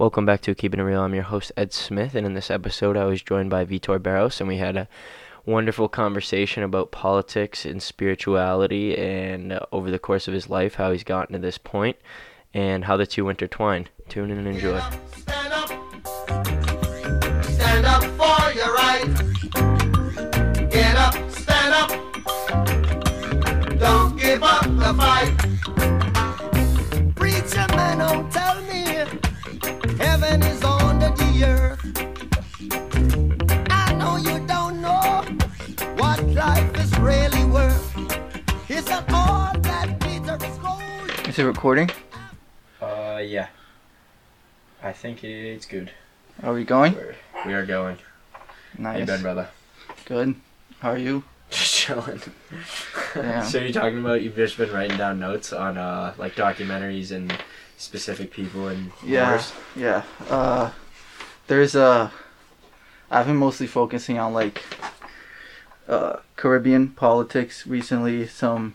Welcome back to Keeping It Real. I'm your host, Ed Smith, and in this episode, I was joined by Vitor Barros, and we had a wonderful conversation about politics and spirituality, and uh, over the course of his life, how he's gotten to this point, and how the two intertwine. Tune in and enjoy. Stand up. Stand up for your right. Get up, stand up. Don't give up the fight. It recording? Uh, yeah. I think it's good. Are we going? We're, we are going. Nice. brother? Good. How are you? Just chilling. Yeah. so you're talking about you've just been writing down notes on uh like documentaries and specific people and Yeah. wars? Yeah. Uh, there's uh, I've been mostly focusing on like uh, Caribbean politics recently. Some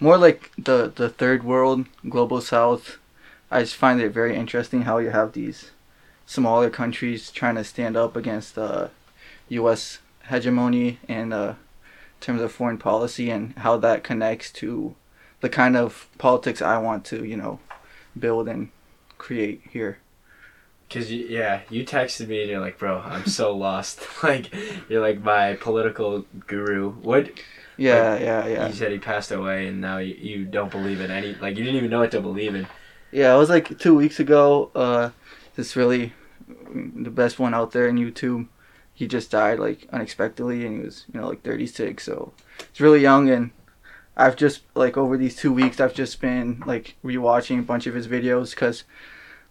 more like the the third world, global south. I just find it very interesting how you have these smaller countries trying to stand up against uh, U.S. hegemony and uh, in terms of foreign policy and how that connects to the kind of politics I want to, you know, build and create here. Cause you, yeah, you texted me and you're like, bro, I'm so lost. like, you're like my political guru. What? Yeah, yeah, yeah. You said he passed away, and now you, you don't believe in any. Like, you didn't even know what to believe in. Yeah, it was like two weeks ago. Uh, this really the best one out there in YouTube. He just died like unexpectedly, and he was you know like 36, so it's really young. And I've just like over these two weeks, I've just been like rewatching a bunch of his videos because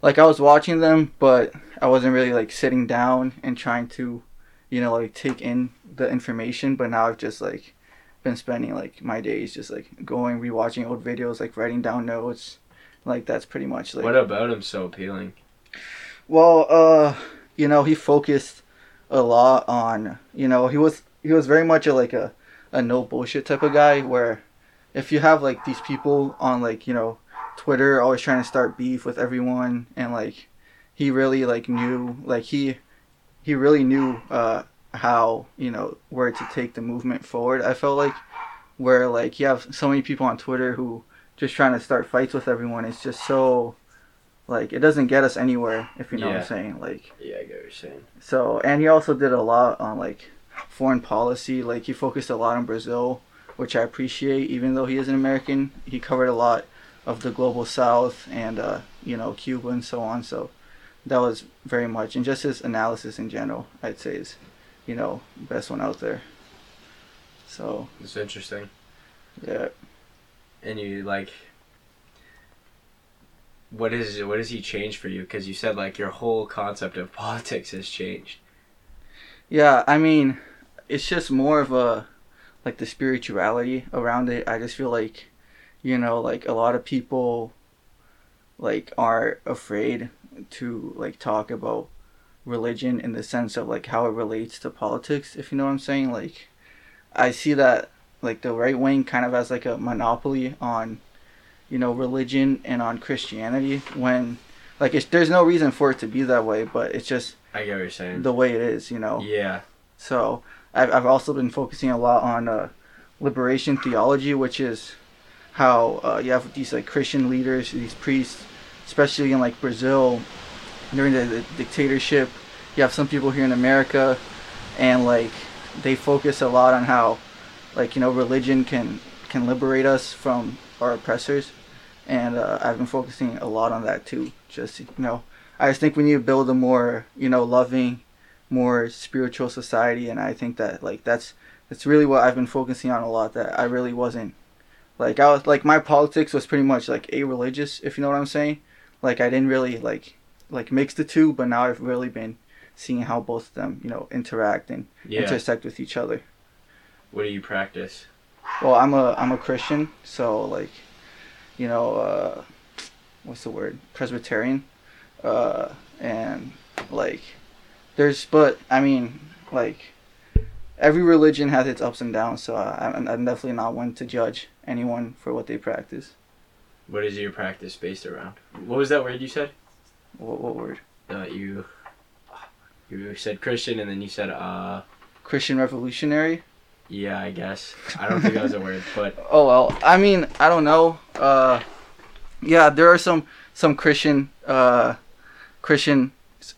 like I was watching them, but I wasn't really like sitting down and trying to, you know, like take in the information. But now I've just like been spending like my days just like going rewatching old videos, like writing down notes. Like that's pretty much like what about him so appealing? well, uh, you know, he focused a lot on, you know, he was he was very much a, like a a no bullshit type of guy where if you have like these people on like, you know, Twitter always trying to start beef with everyone and like he really like knew like he he really knew uh how, you know, where to take the movement forward. I felt like where like you have so many people on Twitter who just trying to start fights with everyone. It's just so like it doesn't get us anywhere if you know what I'm saying. Like Yeah, I get what you're saying. so, and he also did a lot on like foreign policy. Like he focused a lot on Brazil, which I appreciate. Even though he is an American, he covered a lot of the global South and uh, you know Cuba and so on. So that was very much, and just his analysis in general, I'd say is you know best one out there. So It's interesting. yeah, And you like, what is what has he changed for you? Because you said like your whole concept of politics has changed. Yeah, I mean, it's just more of a like the spirituality around it. I just feel like, you know, like a lot of people like are afraid to like talk about religion in the sense of like how it relates to politics, if you know what I'm saying. Like I see that like the right wing kind of has like a monopoly on you know religion and on Christianity when like it's, there's no reason for it to be that way, but it's just I get what you're saying. the way it is, you know. yeah. So I've, I've also been focusing a lot on uh, liberation theology, which is how uh, you have these like Christian leaders, these priests, especially in like Brazil during the, the dictatorship. You have some people here in America, and like they focus a lot on how like you know religion can can liberate us from our oppressors, and uh, I've been focusing a lot on that too. Just you know, I just think we need to build a more you know loving more spiritual society and I think that like that's that's really what I've been focusing on a lot that I really wasn't like I was like my politics was pretty much like a religious if you know what I'm saying like I didn't really like like mix the two but now I've really been seeing how both of them you know interact and Yeah. intersect with each other what do you practice? well I'm a I'm a Christian so like you know uh what's the word Presbyterian uh and like there's but I mean like every religion has its ups and downs so I, I'm, I'm definitely not one to judge anyone for what they practice What is your practice based around? What was that word you said? What, what word? Uh, you you said Christian and then you said uh Christian revolutionary. yeah I guess I don't think that was a word but Oh well, I mean, I don't know. Uh, yeah, there are some some Christian uh, Christian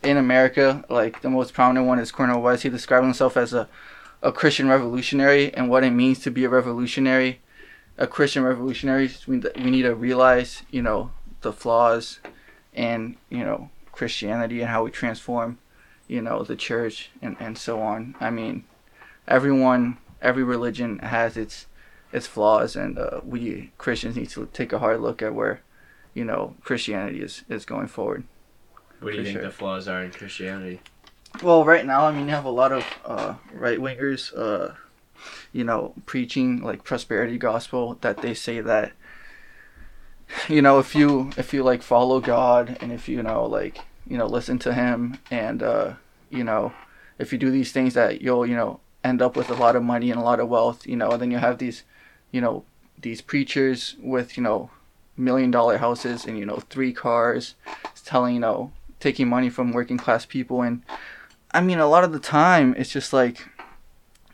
in America. Like the most prominent one is Cornel West. He described himself as a a Christian revolutionary, and what it means to be a revolutionary. A Christian revolutionary, we we need to realize, you know, the flaws, and you know, Christianity and how we transform, you know, the church and and so on. I mean, everyone, every religion has its its flaws, and uh, we Christians need to take a hard look at where, you know, Christianity is is going forward. what do you think sure. the flaws are in Christianity? Well, right now, I mean, you have a lot of uh, right wingers, uh, you know, preaching like prosperity gospel that they say that, you know, if you if you like follow God and if you know like you know listen to Him and uh, you know if you do these things that you'll you know end up with a lot of money and a lot of wealth, you know, and then you have these, you know, these preachers with you know million dollar houses and you know three cars, telling you know taking money from working class people and I mean, a lot of the time, it's just like,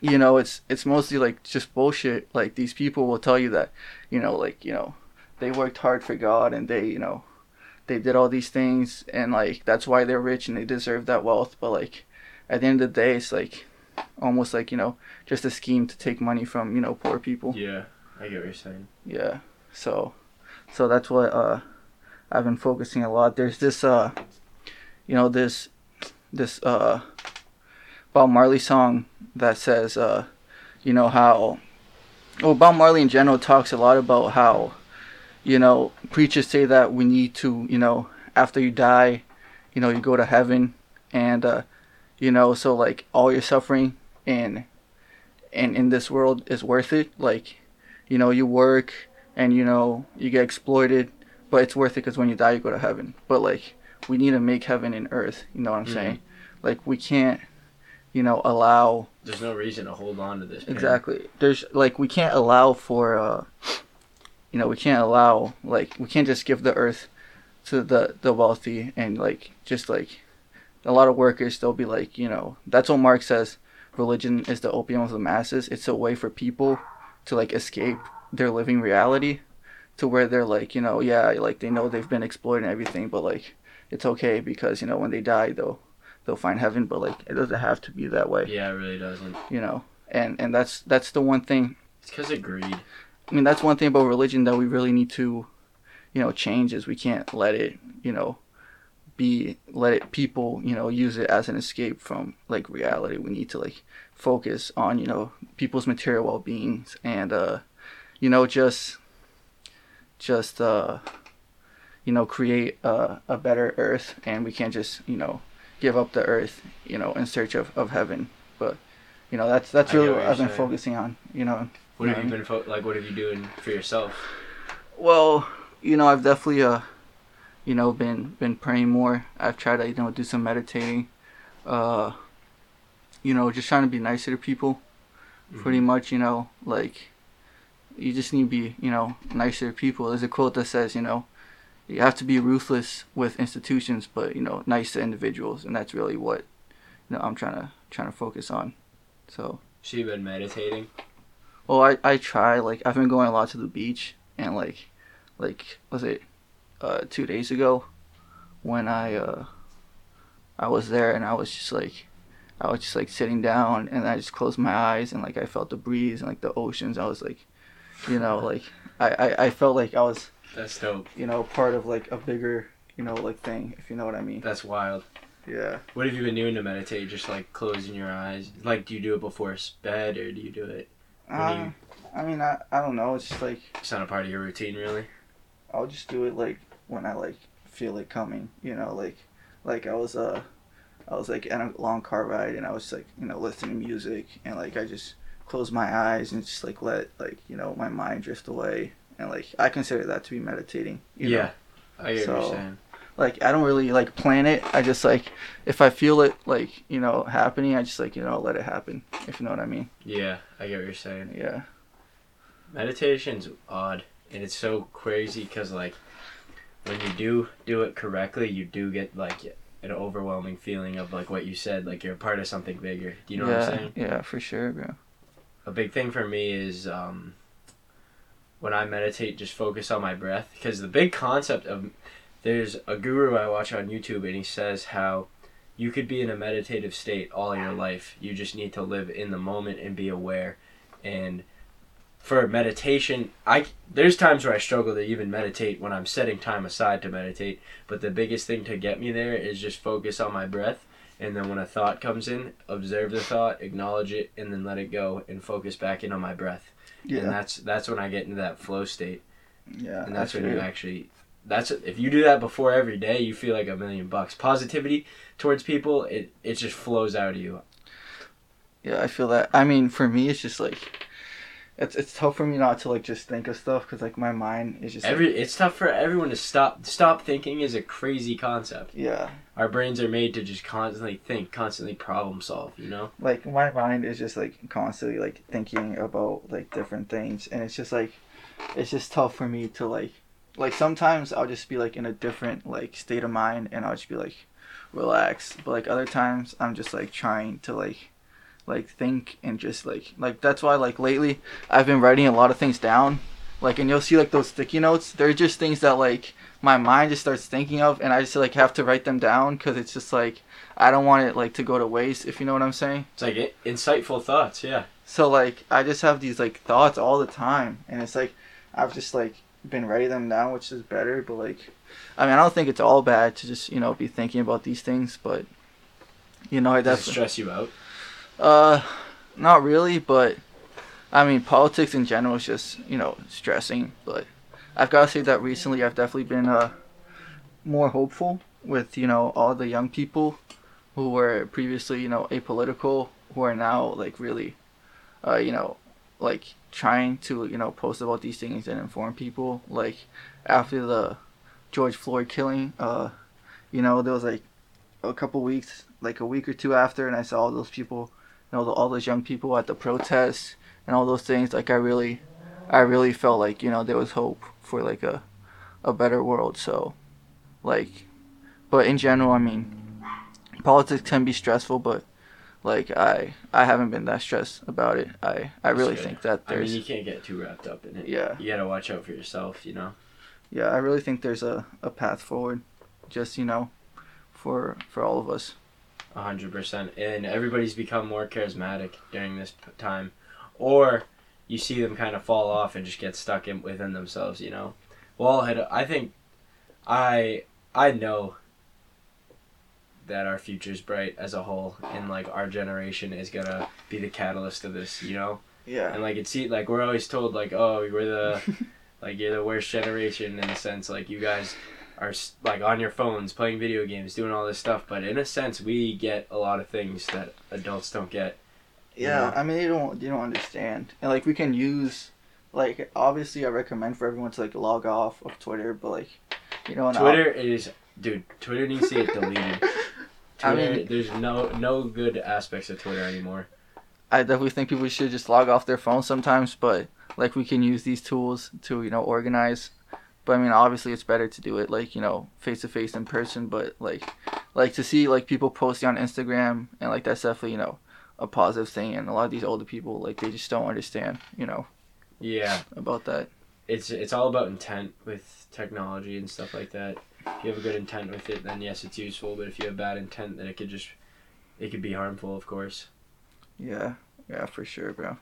you know, it's it's mostly like just bullshit. Like these people will tell you that, you know, like you know, they worked hard for God and they, you know, they did all these things and like that's why they're rich and they deserve that wealth. But like, at the end of the day, it's like, almost like you know, just a scheme to take money from you know poor people. Yeah, I get what you're saying. Yeah. So, so that's what uh, I've been focusing a lot. There's this uh, you know, this this uh, Bob Marley song that says uh, you know how, well, Bob Marley in general talks a lot about how, you know, preachers say that we need to, you know, after you die, you know, you go to heaven, and uh, you know, so like all your suffering and and in this world is worth it. Like, you know, you work and you know you get exploited, but it's worth it because when you die, you go to heaven. But like, we need to make heaven in earth. You know what I'm Mhm. saying? Like, we can't, you know, allow There's no reason to hold on to this. pain. exactly. There's like we can't allow for, uh, you know, we can't allow like we can't just give the earth to the the wealthy and like just like a lot of workers they'll be like you know that's what Marx says religion is the opium of the masses it's a way for people to like escape their living reality to where they're like you know yeah like they know they've been exploited and everything but like it's okay because you know when they die they'll they'll find heaven but like it doesn't have to be that way Yeah, it really doesn't. you know and and that's that's the one thing It's because of greed. I mean, that's one thing about religion that we really need to, you know, change is we can't let it, you know, be let it people, you know, use it as an escape from like reality. We need to like focus on, you know, people's material well-being and uh, you know, just just uh you know, create a, a better earth and we can't just, you know, give up the earth, you know, in search of, of heaven. But you know, that's that's really what what I've been saying. focusing on, you know. What have you been fo- like? What have you doing for yourself? Well, you know, I've definitely uh, you know, been been praying more. I've tried to you know do some meditating, uh, you know, just trying to be nicer to people. Pretty much, you know, like you just need to be you know nicer to people. There's a quote that says, you know, you have to be ruthless with institutions, but you know, nice to individuals, and that's really what you know I'm trying to trying to focus on. So. She been meditating. Well, I, I try like I've been going a lot to the beach and like like was it uh two days ago when I uh I was there and I was just like I was just like sitting down and I just closed my eyes and like I felt the breeze and like the oceans. I was like you know like I, I, I felt like I was That's dope. you know part of like a bigger you know like thing if you know what I mean. That's wild. Yeah. What have you been doing to meditate? Just like closing your eyes. Like, do you do it before bed or do you do it? Uh, you- I mean I, I don't know. It's just like It's not a part of your routine, really. I'll just do it like when I like feel it coming, you know, like like I was uh I was like in a long car ride and I was like, you know, listening to music and like I just closed my eyes and just like let like, you know, my mind drift away and like I consider that to be meditating. You yeah, Know? I get what you're So- saying. Like I don't really like plan it. I just like if I feel it like, you know, happening, I just like, you know, let it happen. If you know what I mean. Yeah, I get what you're saying. Yeah. Meditation's odd, and it's so crazy because like when you do do it correctly, you do get like an overwhelming feeling of like what you said, like you're a part of something bigger. Do you know yeah, what I'm saying? Yeah, for sure, bro. A big thing for me is um, when I meditate, just focus on my breath. Because the big concept of there's a guru I watch on YouTube, and he says how you could be in a meditative state all your life. You just need to live in the moment and be aware. And for meditation, I there's times where I struggle to even meditate when I'm setting time aside to meditate. But the biggest thing to get me there is just focus on my breath. And then when a thought comes in, observe the thought, acknowledge it, and then let it go, and focus back in on my breath. Yeah, And that's that's when I get into that flow state, yeah. and that's when you actually. That's if you do that before every day, you feel like a million bucks. Positivity towards people, it it just flows out of you. Yeah, I feel that. I mean, for me, it's just like, it's it's tough for me not to like just think of stuff because like my mind is just like, Every it's tough for everyone to stop. Stop thinking is a crazy concept. yeah, Our brains are made to just constantly think, constantly problem solve. You know. like my mind is just like constantly like thinking about like different things, and it's just like, it's just tough for me to like, like sometimes I'll just be like in a different like state of mind, and I'll just be like, relaxed. But like other times I'm just like trying to like like think and just like like that's why like lately I've been writing a lot of things down. Like and you'll see like those sticky notes. They're just things that like my mind just starts thinking of and I just like have to write them down cuz it's just like I don't want it like to go to waste if you know what I'm saying. It's like i- insightful thoughts. Yeah. So like I just have these like thoughts all the time and it's like I've just like been writing them down which is better but like I mean I don't think it's all bad to just, you know, be thinking about these things but you know, I definitely stress you out? uh, not really, but I mean, politics in general is just you know stressing. But I've got to say that recently I've definitely been uh more hopeful with you know all the young people who were previously you know apolitical who are now like really uh you know like trying to you know post about these things and inform people. Like after the George Floyd killing uh you know there was like a couple weeks like a week or two after and I saw all those people you know the, all those young people at the protests and all those things like I really I really felt like you know there was hope for like a a better world. So like but in general I mean politics can be stressful but like I I haven't been that stressed about it I I really good. think that there's. I mean, you can't get too wrapped up in it. yeah You gotta watch out for yourself. You know. yeah I really think there's a, a path forward just you know for for all of us A hundred percent, and everybody's become more charismatic during this time, or you see them kind of fall off and just get stuck in within themselves. You know, well, I think I I know that our future's bright as a whole, and like our generation is gonna be the catalyst of this. You know, yeah and like it's like we're always told like oh we're the like you're the worst generation in a sense like you guys are like on your phones playing video games doing all this stuff but in a sense we get a lot of things that adults don't get Yeah, Yeah. I mean, you don't you don't understand, and like we can use, like obviously I recommend for everyone to like log off of Twitter, but like, you know, twitter is dude twitter needs to get deleted I mean- there's no no good aspects of twitter anymore I definitely think people should just log off their phone sometimes, but like we can use these tools to you know organize. But I mean, obviously it's better to do it like you know face to face in person. But like, like to see like people posting on Instagram and like that's definitely you know a positive thing. And a lot of these older people like they just don't understand you know yeah about that. it's it's all about intent with technology and stuff like that if you have a good intent with it then yes it's useful but if you have bad intent then it could just it could be harmful of course Yeah, yeah, for sure, bro.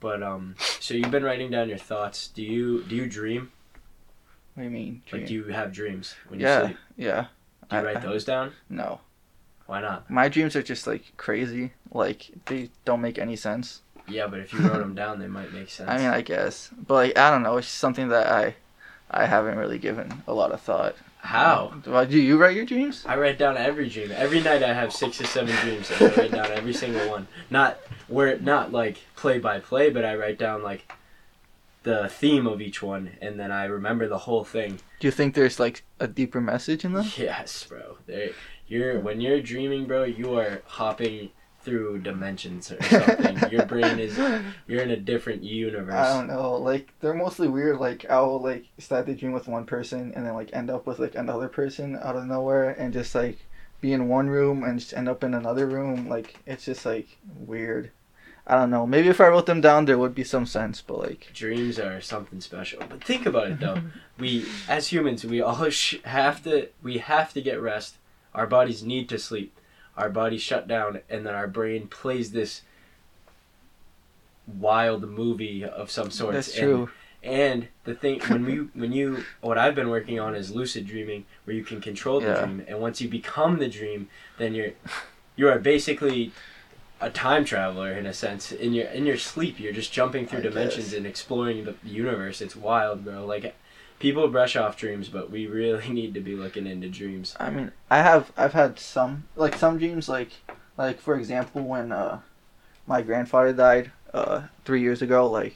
But um, so you've been writing down your thoughts. Do you do you dream? What do you mean? Like, do you have dreams when you yeah, sleep? yeah. Do you I- write I- those down? No, Why not? my dreams are just like crazy. Like they don't make any sense. Yeah, but if you wrote them down, they might make sense. I mean, I guess, but like I don't know. It's something that I, I haven't really given a lot of thought. How? Do, do you write your dreams? I write down every dream. Every night I have six or seven dreams. And I write down every single one. Not where not like play by play, but I write down like the theme of each one, and then I remember the whole thing. Do you think there's like a deeper message in them? Yes, bro. There, you're when you're dreaming, bro. You are hopping through dimensions or something. Your brain is you're in a different universe. I don't know. Like they're mostly weird. Like I'll like start the dream with one person and then like end up with like another person out of nowhere and just like be in one room and just end up in another room. Like it's just like weird. I don't know. Maybe if I wrote them down, there would be some sense. But like Dreams are something special. But think about it though. we as humans, we all sh- have to we have to get rest. Our bodies need to sleep. Our bodies shut down and then our brain plays this wild movie of some sort. that's And- true. And the thing when we when you what I've been working on is lucid dreaming, where you can control the Yeah. dream, and once you become the dream, then you're you are basically a time traveler in a sense. In your in your sleep, you're just jumping through I dimensions guess. and exploring the universe. It's wild, bro. Like people brush off dreams, but we really need to be looking into dreams. I mean, I have I've had some like some dreams like like for example when uh my grandfather died uh 3 years ago like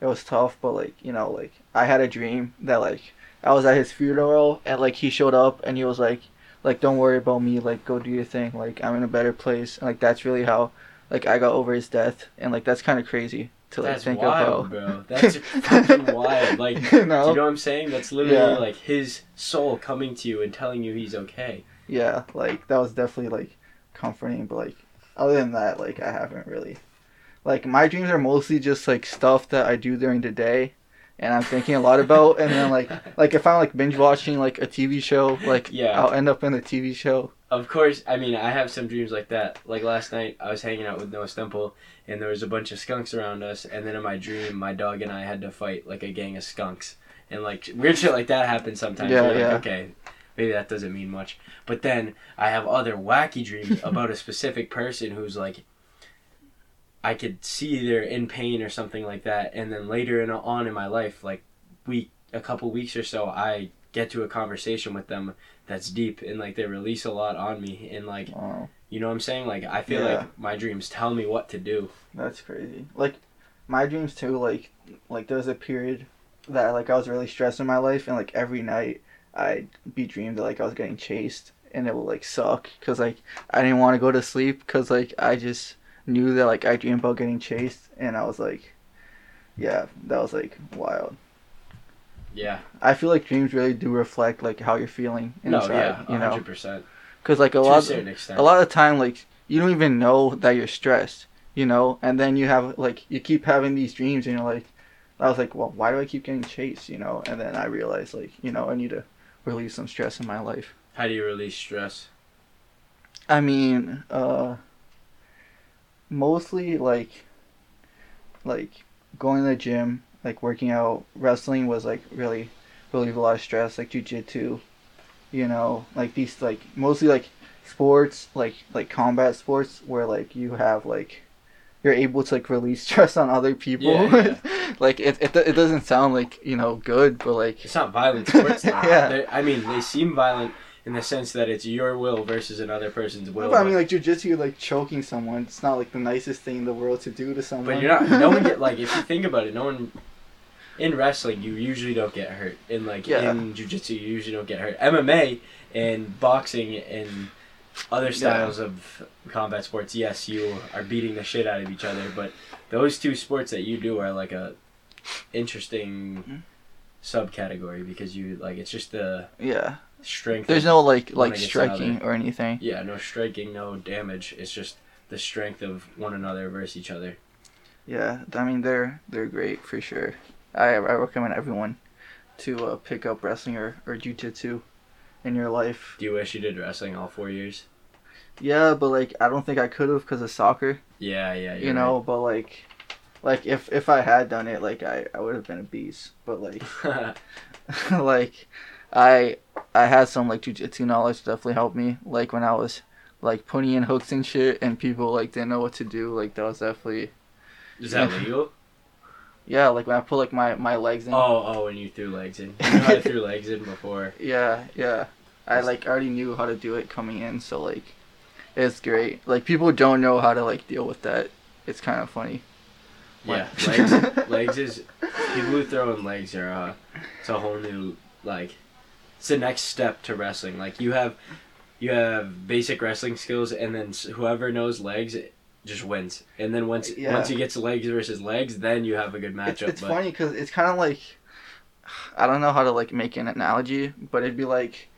it was tough but like you know like I had a dream that like I was at his funeral and like he showed up and he was like like don't worry about me like go do your thing like I'm in a better place and like that's really how like I got over his death and like that's kind of crazy to like That's think wild, of bro. That's fucking wild. Like, you do know you know what I'm saying? That's literally Yeah. like his soul coming to you and telling you he's okay. yeah like that was definitely like comforting but like other than that like i haven't really like my dreams are mostly just like stuff that i do during the day and i'm thinking a lot about and then like like if i'm like binge watching like a tv show like Yeah. i'll end up in a tv show Of course, I mean, I have some dreams like that. Like last night, I was hanging out with Noah Stemple, and there was a bunch of skunks around us. And then in my dream, my dog and I had to fight like a gang of skunks, and like weird shit like that happens sometimes. Yeah, You're like, yeah. Okay, maybe that doesn't mean much. But then I have other wacky dreams about a specific person who's like, I could see they're in pain or something like that. And then later in, on in my life, like week, a couple weeks or so, I get to a conversation with them that's deep and like they release a lot on me and like oh you know what I'm saying? Like I feel Yeah. like my dreams tell me what to do. That's crazy. Like my dreams too like like there was a period that like i was really stressed in my life and like every night i'd be dreamed that like i was getting chased and it would like suck because like i didn't want to go to sleep because like i just knew that like i dreamed about getting chased and i was like yeah that was like wild. Yeah. I feel like dreams really do reflect like how you're feeling no inside yeah you know? 100% because like a a lot extent. a lot of time like you don't even know that you're stressed you know? And then you have like you keep having these dreams and you're like i was like well why do i keep getting chased? You know? And then i realized like you know i need to release some stress in my life. How do you release stress? I mean uh mostly like like going to the gym like working out wrestling was like really relieve a lot of stress like jujitsu you know like these like mostly like sports like like combat sports where like you have like you're able to like release stress on other people Yeah, like it, it, it doesn't sound like you know good but like it's not violent sports. Yeah. They're- I mean they seem violent in the sense that it's your will versus another person's will but I mean like jujitsu like choking someone it's not like the nicest thing in the world to do to someone But you're not. No one get like if you think about it, no one in wrestling you usually don't get hurt. In like Yeah. in jujitsu, you usually don't get hurt. MMA and boxing and other styles of combat sports, yes, you are beating the shit out of each other. But those two sports that you do are like a interesting Mhm. subcategory because you like it's just the yeah strength. there's no like like striking or anything yeah, no striking, no damage. It's just the strength of one another versus each other. Yeah, I mean they're they're great for sure. I I recommend everyone to uh, pick up wrestling or or jujitsu in your life. Do you wish you did wrestling all four years? Yeah, but like I don't think I could have because of soccer. Yeah, yeah. you know, but like like if if I had done it, like I I would have been a beast. But like like I I had some like jujitsu knowledge definitely helped me. Like when I was like putting in hooks and shit, and people like didn't know what to do. Like that was definitely Is that legal? Yeah. Like when I put like my my legs in. Oh, oh, when you threw legs in. You know I threw legs in before. Yeah, yeah. I like already knew how to do it coming in, so like it's great. Like people don't know how to like deal with that. It's kind of funny. Yeah, legs. legs is people who throw in legs are uh, it's a whole new like it's the next step to wrestling. Like you have you have basic wrestling skills, and then whoever knows legs just wins. And then once Yeah. once he gets legs versus legs, then you have a good It's, matchup. it's but funny because it's kind of like I don't know how to like make an analogy, but it'd be like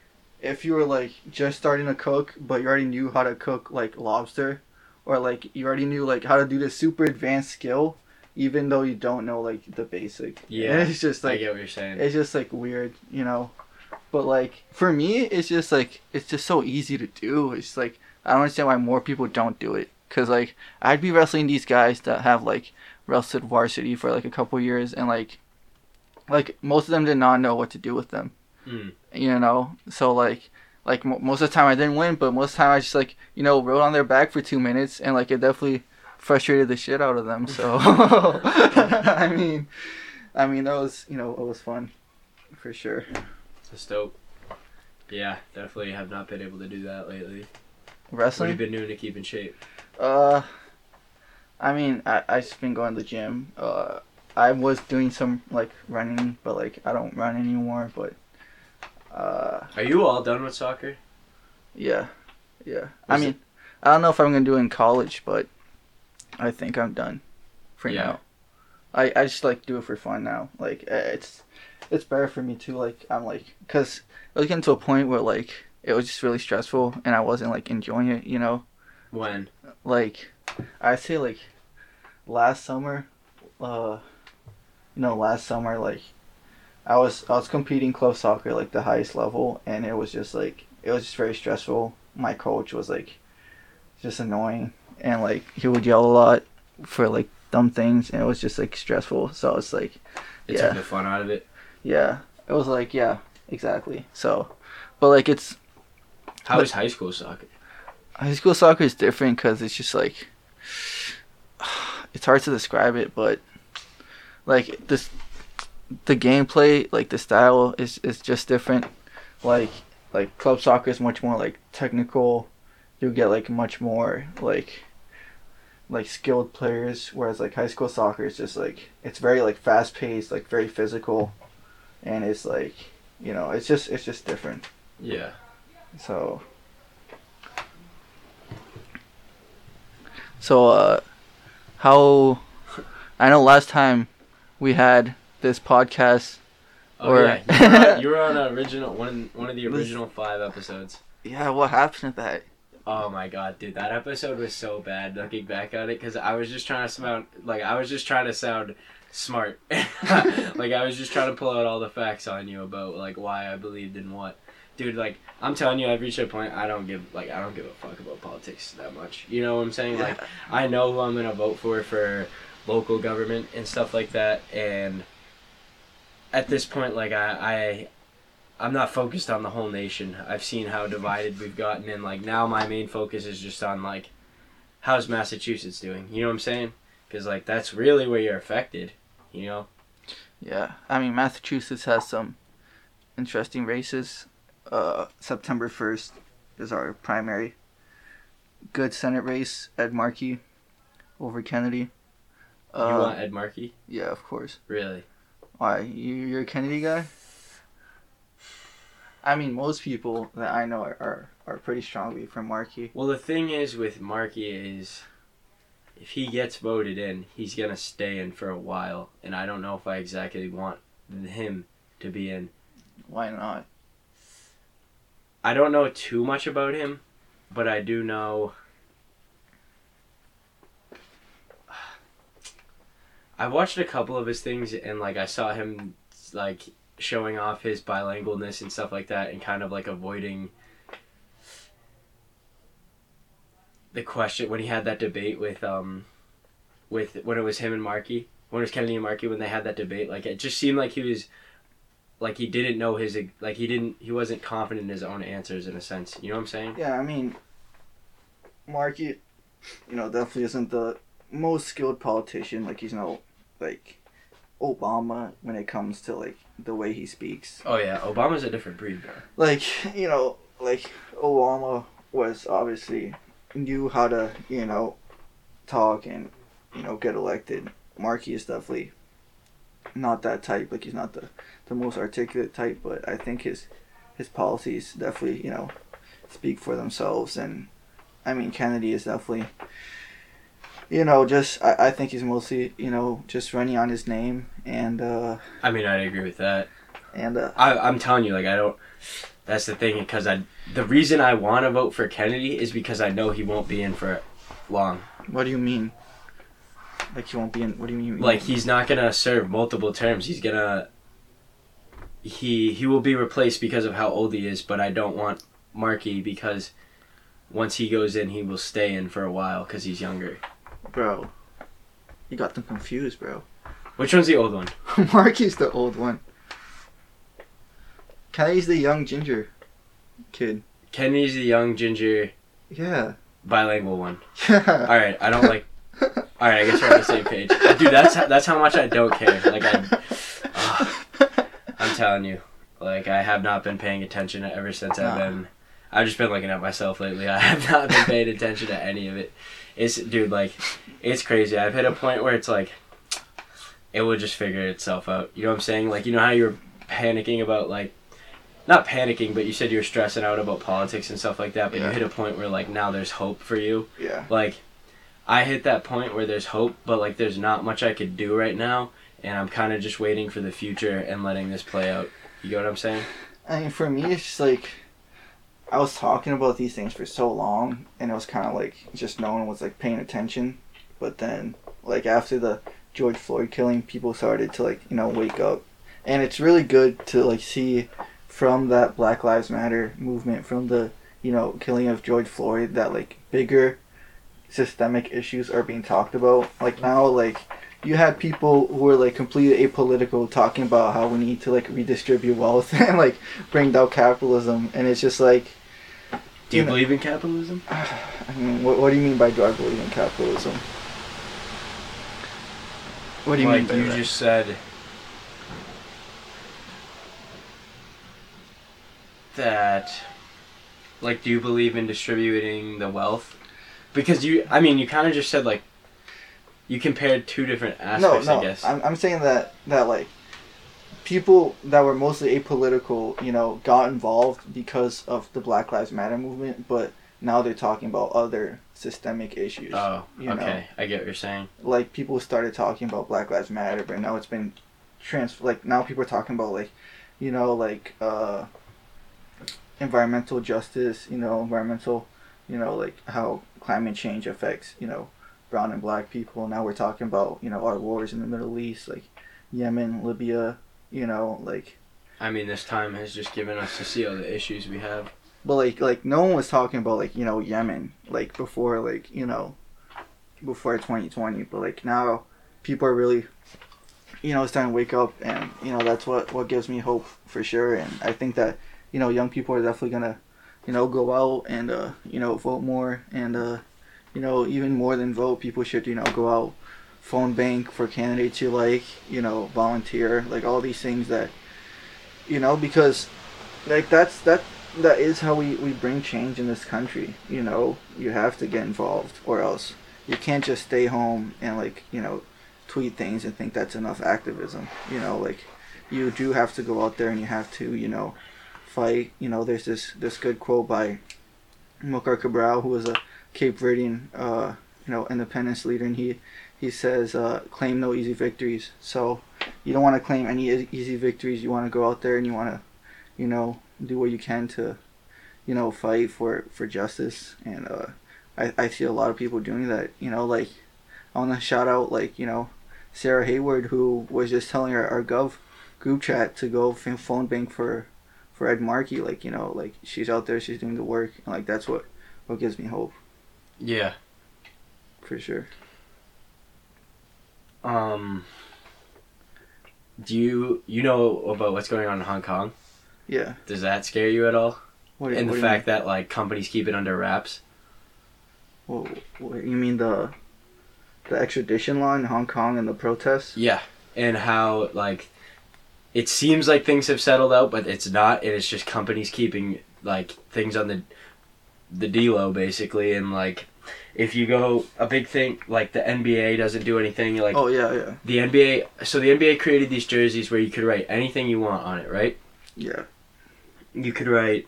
if you were like just starting to cook, but you already knew how to cook like lobster, or like you already knew like how to do this super advanced skill, even though you don't know like the basic. Yeah, it's just like I get what you're saying. it's just like weird, you know. But like for me, it's just like it's just so easy to do. It's like I don't understand why more people don't do it. Cause like I'd be wrestling these guys that have like wrestled varsity for like a couple years, and like like most of them did not know what to do with them. Mm. You know, so like like mo most of the time I didn't win, but most of the time I just like you know rode on their back for two minutes, and like it definitely frustrated the shit out of them. So I mean, I mean that was you know it was fun for sure. That's dope. Yeah, definitely have not been able to do that lately. Wrestling. What have you been doing to keep in shape? Uh, I mean, I I just been going to the gym. Uh, I was doing some like running, but like I don't run anymore. But uh, Are you all done with soccer? yeah, yeah. I mean, it- I don't know if I'm gonna do it in college, but I think I'm done for Yeah. now. I I just like do it for fun now. Like uh, it's it's better for me too. Like I'm like because it was getting to a point where like it was just really stressful and I wasn't like enjoying it. You know. When? Like I say like last summer, uh, you know, last summer like I was I was competing club soccer like the highest level, and it was just like it was just very stressful. My coach was like just annoying, and like he would yell a lot for like dumb things, and it was just like stressful. So it's like It Yeah. took the fun out of it. yeah, it was like yeah, exactly. So, but like it's How But- was high school soccer? High school soccer is different because it's just like it's hard to describe it but like this the gameplay like the style is is just different. Like like club soccer is much more like technical. You get like much more like like skilled players whereas like high school soccer is just like it's very like fast paced like very physical. And it's like you know it's just it's just different. Yeah. so So uh how I know last time we had this podcast Oh Or- yeah, you were, on, you were on original one one of the original five episodes. yeah, what happened to that? Oh my god, dude, that episode was so bad looking back at it because I was just trying to sound like I was just trying to sound smart, like I was just trying to pull out all the facts on you about like why I believed in what. Dude, like I'm telling you, I've reached a point I don't give like I don't give a fuck about politics that much. You know what I'm saying? Like I know who I'm gonna vote for for local government and stuff like that, and at this point, like I, I I'm not focused on the whole nation. I've seen how divided we've gotten, and like now my main focus is just on like how's Massachusetts doing. You know what I'm saying? Because like that's really where you're affected. You know? Yeah, I mean Massachusetts has some interesting races. Uh, September first is our primary. Good Senate race. Ed Markey over Kennedy. Uh, you want Ed Markey? yeah, of course. Really? Why you you're a Kennedy guy? I mean, most people that I know are are, are pretty strongly for Markey. Well, the thing is with Markey is if he gets voted in, he's gonna stay in for a while, and I don't know if I exactly want him to be in. Why not? I don't know too much about him, but I do know. I watched a couple of his things and like I saw him like showing off his bilingualness and stuff like that and kind of like avoiding the question when he had that debate with um with when it was him and Markey when it was Kennedy and Markey when they had that debate like it just seemed like he was like he didn't know his like he didn't he wasn't confident in his own answers in a sense you know what i'm saying Yeah, I mean, Markey, you know, definitely isn't the most skilled politician. Like he's no like Obama when it comes to like the way he speaks. oh yeah obama's a different breed bro Like you know, like Obama was obviously knew how to you know talk and you know get elected. Markey is definitely not that type. Like he's not the the most articulate type, but I think his his policies definitely you know speak for themselves. And I mean Kennedy is definitely you know, just I, I think he's mostly you know just running on his name and uh I mean, I'd agree with that. and uh I, I'm telling you, like, I don't. That's the thing, because I. The reason I want to vote for Kennedy is because I know he won't be in for long. what do you mean? Like he won't be in. What do you mean? Like, he's not gonna serve multiple terms. He's gonna. He he will be replaced because of how old he is, but I don't want Markey because once he goes in, he will stay in for a while because he's younger. bro, you got them confused, bro. Which one's the old one? Markey's the old one. Kenny's the young ginger kid. Kenny's the young ginger Yeah. bilingual one. Yeah. All right, I don't like. All right, I guess we're on the same page, dude. That's that's how much I don't care. Like I, ah, I'm telling you, like I have not been paying attention ever since I've been. I've just been looking at myself lately. I have not been paying attention to any of it. It's dude, like, it's crazy. I've hit a point where it's like, it will just figure itself out. You know what I'm saying? Like, you know how you're panicking about like, not panicking, but you said you were stressing out about politics and stuff like that. But Yeah. you hit a point where like now there's hope for you yeah. like I hit that point where there's hope, but like there's not much I could do right now, and I'm kind of just waiting for the future and letting this play out. You get what I'm saying? I mean, for me, it's just like I was talking about these things for so long, and it was kind of like just no one was like paying attention. But then, like after the George Floyd killing, people started to like you know wake up, and it's really good to like see from that Black Lives Matter movement, from the you know killing of George Floyd, that like bigger systemic issues are being talked about. Like now, like you had people who were like completely apolitical talking about how we need to like redistribute wealth and like bring down capitalism and it's just like Do you You know- believe in capitalism? I mean what, what do you mean by do I believe in capitalism? What do you like mean by you that? just said that. Like, do you believe in distributing the wealth? Because you, I mean, you kind of just said like. You compared two different no, aspects, no. I guess. I'm, I'm saying that that like people that were mostly apolitical, you know, got involved because of the Black Lives Matter movement, but now they're talking about other systemic issues. oh, you know. okay. I get what you're saying. like people started talking about Black Lives Matter, but now it's been trans like now people are talking about like, you know, like uh environmental justice, you know, environmental, you know, like how climate change affects, you know, brown and black people. Now we're talking about, you know, our wars in the Middle East, like Yemen, Libya, you know, like I mean, this time has just given us to see all the issues we have. but like like no one was talking about like, you know, Yemen like before like, you know, before 2020, but like now people are really you know, starting to wake up and you know, that's what what gives me hope for sure and I think that you know, young people are definitely going to you know, go out and uh, you know, vote more and uh you know, even more than vote, people should, you know, go out phone bank for candidates you like, you know, volunteer, like all these things that you know, because like that's that that is how we, we bring change in this country. You know, you have to get involved or else you can't just stay home and like, you know, tweet things and think that's enough activism. You know, like you do have to go out there and you have to, you know, fight. You know, there's this this good quote by Amílcar Cabral who was a Cape Verdean uh, you know, independence leader and he he says uh, claim no easy victories. So you don't want to claim any easy victories. You want to go out there and you want to, you know, do what you can to, you know, fight for for justice. And uh, I I see a lot of people doing that. You know, like I want to shout out like you know, Sarah Hayward who was just telling our, our gov group chat to go phone bank for for Ed Markey. Like you know, like she's out there, she's doing the work. And, like that's what what gives me hope Yeah. for sure. Um. Do you you know about what's going on in Hong Kong? Yeah. Does that scare you at all? What, and what the fact that like companies keep it under wraps. What, what, you mean the the extradition law in Hong Kong and the protests? Yeah, and how like it seems like things have settled out, but it's not, and it's just companies keeping like things on the the D-low basically, and like if you go a big thing like the NBA doesn't do anything, like oh yeah, yeah, the NBA. So the NBA created these jerseys where you could write anything you want on it, right? yeah. You could write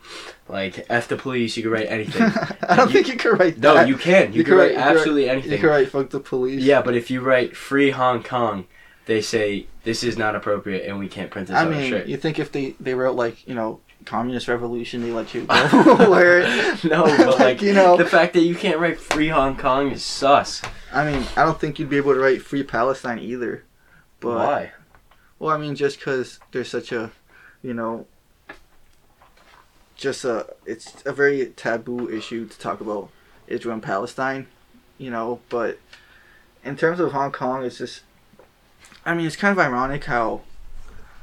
like "f the police." You could write anything. I don't You- think you could write no, that. you can. You, You could could write write- you absolutely You anything. could write "fuck the police." Yeah, but if you write "Free Hong Kong," they say this is not appropriate and we can't print this I on a mean, shirt. you think if they they wrote like you know communist revolution, they let you go wear it? no, but like you know, the fact that you can't write "Free Hong Kong" is sus. I mean, I don't think you'd be able to write "Free Palestine" either. But Why? well, I mean, just because there's such a, you know, just a it's a very taboo issue to talk about Israel and Palestine, you know. But in terms of Hong Kong, it's just, I mean, it's kind of ironic how,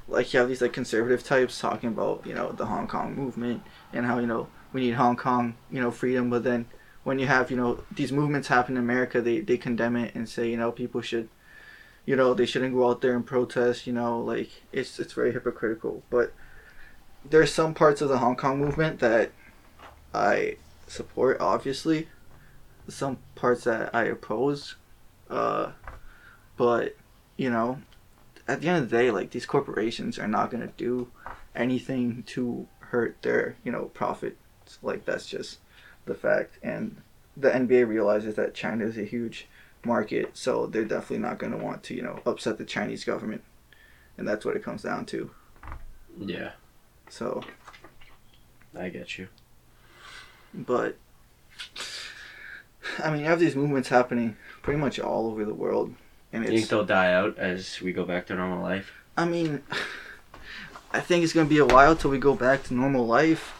like, you have these like conservative types talking about you know the Hong Kong movement and how you know we need Hong Kong you know freedom, but then when you have you know these movements happen in America, they they condemn it and say you know people should you know they shouldn't go out there and protest you know like it's it's very hypocritical. But there's some parts of the hong kong movement that i support obviously. Some parts that i oppose uh but you know at the end of the day like these corporations are not going to do anything to hurt their you know profits. Like that's just the fact. And the nba realizes that china is a huge market, so they're definitely not going to want to, you know, upset the Chinese government, and that's what it comes down to. Yeah, So, I get you. but I mean, you have these movements happening pretty much all over the world, and You think they'll die out as we go back to normal life? I mean, I think it's going to be a while till we go back to normal life.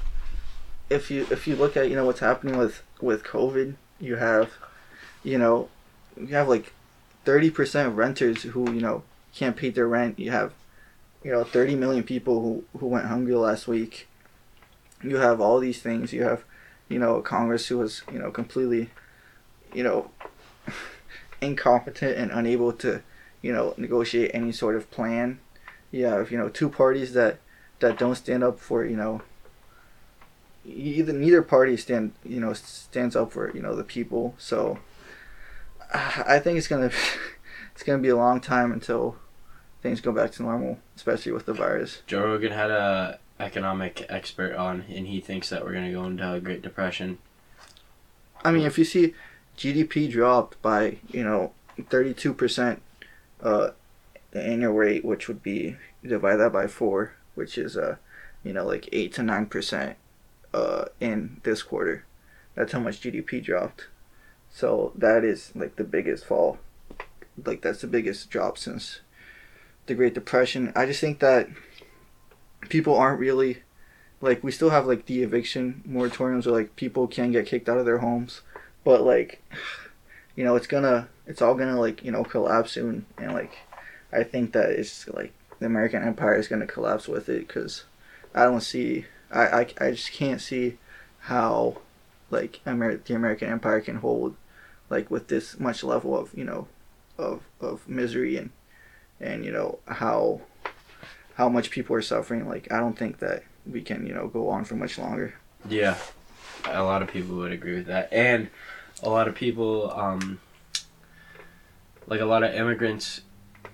If you if you look at you know what's happening with with COVID, you have, you know, you have like thirty percent of renters who you know can't pay their rent. You have, you know, thirty million people who who went hungry last week. You have all these things. You have, you know, Congress who was you know completely, you know, incompetent and unable to, you know, negotiate any sort of plan. You have you know two parties that that don't stand up for you know. Either neither party stand you know stands up for you know the people. So I think it's gonna it's gonna be a long time until things go back to normal, especially with the virus. Joe Rogan had a economic expert on, and he thinks that we're gonna go into a Great Depression. I mean, if you see GDP dropped by you know thirty two percent, uh, the annual rate, which would be divide that by four, which is uh, you know like eight to nine percent, uh, in this quarter. That's how much GDP dropped. So that is like the biggest fall. Like that's the biggest drop since the Great Depression. I just think that people aren't really like we still have like the eviction moratoriums where like people can get kicked out of their homes, but like you know it's gonna it's all gonna like you know collapse soon. And like I think that it's like the American empire is gonna collapse with it because I don't see I, I, I just can't see how like Amer- the American empire can hold like with this much level of you know of of misery and and you know how how much people are suffering. Like I don't think that we can you know go on for much longer. Yeah, a lot of people would agree with that, and a lot of people, um, like a lot of immigrants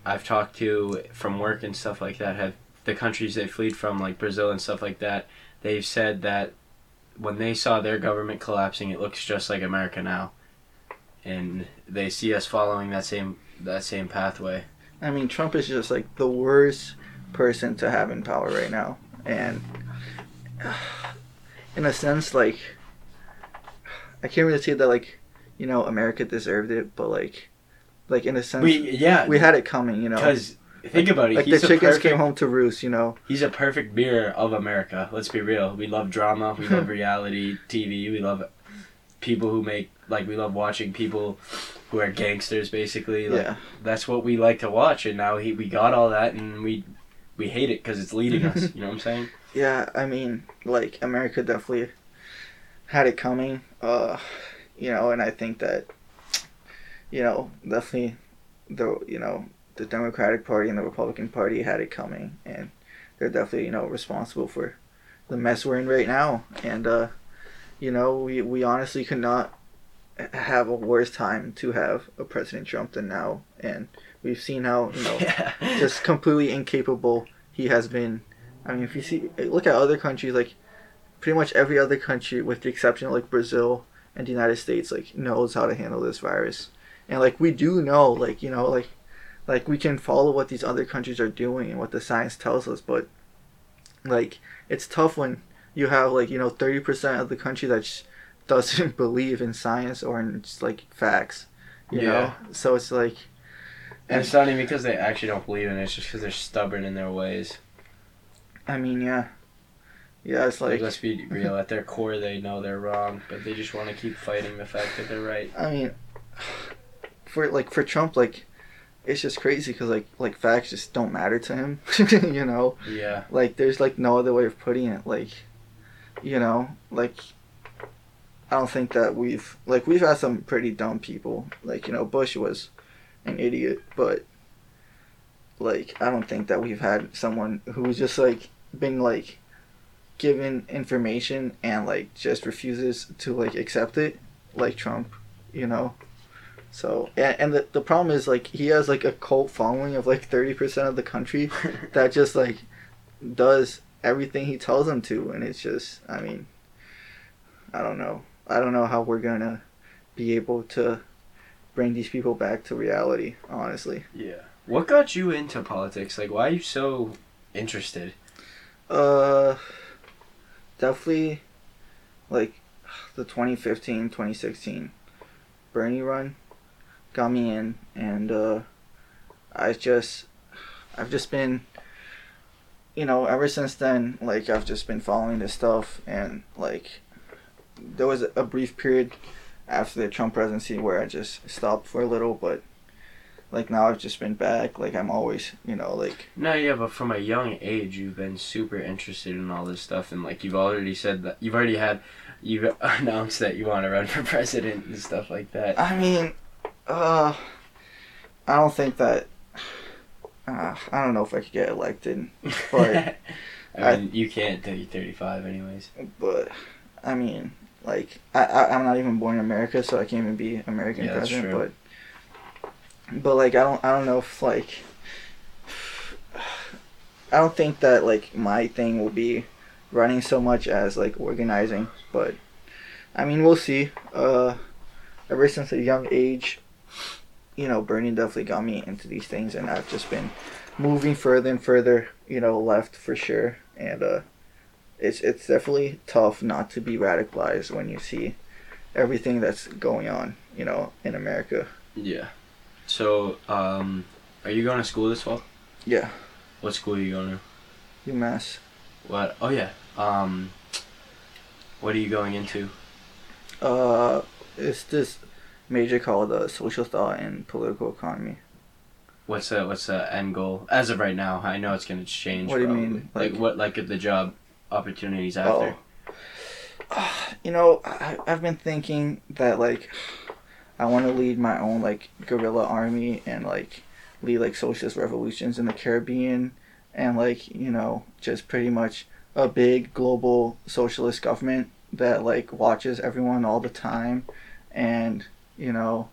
I've talked to from work and stuff like that, have the countries they fled from, like Brazil and stuff like that. They've said that when they saw their government collapsing, it looks just like America now, and they see us following that same that same pathway. I mean Trump is just like the worst person to have in power right now and in a sense like I can't really say that like you know America deserved it but like like in a sense We yeah, we had it coming you know because think about it. like he's the chickens perfect- came home to roost you know He's a perfect mirror of America. Let's be real. We love drama. We love reality TV. We love people who make like we love watching people who are gangsters. Basically, like yeah that's what we like to watch. And now he we got all that, and we we hate it because it's leading us. You know what I'm saying? Yeah, I mean, like America definitely had it coming. Uh, you know, and I think that you know, definitely the you know, the Democratic Party and the Republican Party had it coming and they're definitely, you know, responsible for the mess we're in right now. And uh, you know, we we honestly could not have a worse time to have a President Trump than now and we've seen how, you know, yeah. just completely incapable he has been. I mean, if you see, look at other countries, like pretty much every other country, with the exception of like Brazil and the United States, like knows how to handle this virus, and like we do know, like you know, like like we can follow what these other countries are doing and what the science tells us, but like it's tough when you have like you know thirty percent of the country that doesn't believe in science or in just like facts, you Yeah. know. So it's like, And it's not even because they actually don't believe in it. It's just because they're stubborn in their ways. I mean, yeah, yeah, it's Like, let's be real. At their core, they know they're wrong, but they just want to keep fighting the fact that they're right. I mean, for like for Trump, like it's just crazy because like like facts just don't matter to him, you know. Yeah. Like there's like no other way of putting it. Like, you know, like I don't think that we've like we've had some pretty dumb people. Like you know, Bush was an idiot, but like I don't think that we've had someone who's just like been like given information and like just refuses to like accept it, like Trump. You know. So and, and the, the problem is like he has like a cult following of like thirty percent of the country that just like does everything he tells them to and it's just i mean i don't know i don't know how we're gonna be able to bring these people back to reality honestly Yeah. What got you into politics? Like, why are you so interested? uh definitely like the 2015 2016 bernie run got me in and uh i just i've just been you know ever since then like i've just been following this stuff and like there was a brief period after the trump presidency where i just stopped for a little but like now i've just been back like i'm always you know like No, yeah, but from a young age, you've been super interested in all this stuff, and like you've already said that you've already had, you've announced that you want to run for president and stuff like that. I mean, uh, I don't think that. Uh, I don't know if I could get elected, but I mean, you can't till you're 35, anyways. but I mean, like I, I I'm not even born in America, so I can't even be American Yeah, president. But but like I don't I don't know if like I don't think that like my thing will be running so much as like organizing, but I mean we'll see. Uh, ever since a young age, you know, Bernie definitely got me into these things, and I've just been moving further and further, you know, left for sure, and uh, it's it's definitely tough not to be radicalized when you see everything that's going on, you know, in America. Yeah. So, um, are you going to school this fall? Yeah, What school are you going to? UMass. What? Oh yeah. Um, what are you going into? Uh, it's this major called uh, social thought and political economy. What's the what's the end goal as of right now? I know it's gonna change. What do you mean? Like, Like- what? Like the job opportunities after? You know, I, I've been thinking that like I want to lead my own like guerrilla army and like lead like socialist revolutions in the Caribbean and like you know just pretty much a big global socialist government that like watches everyone all the time and you know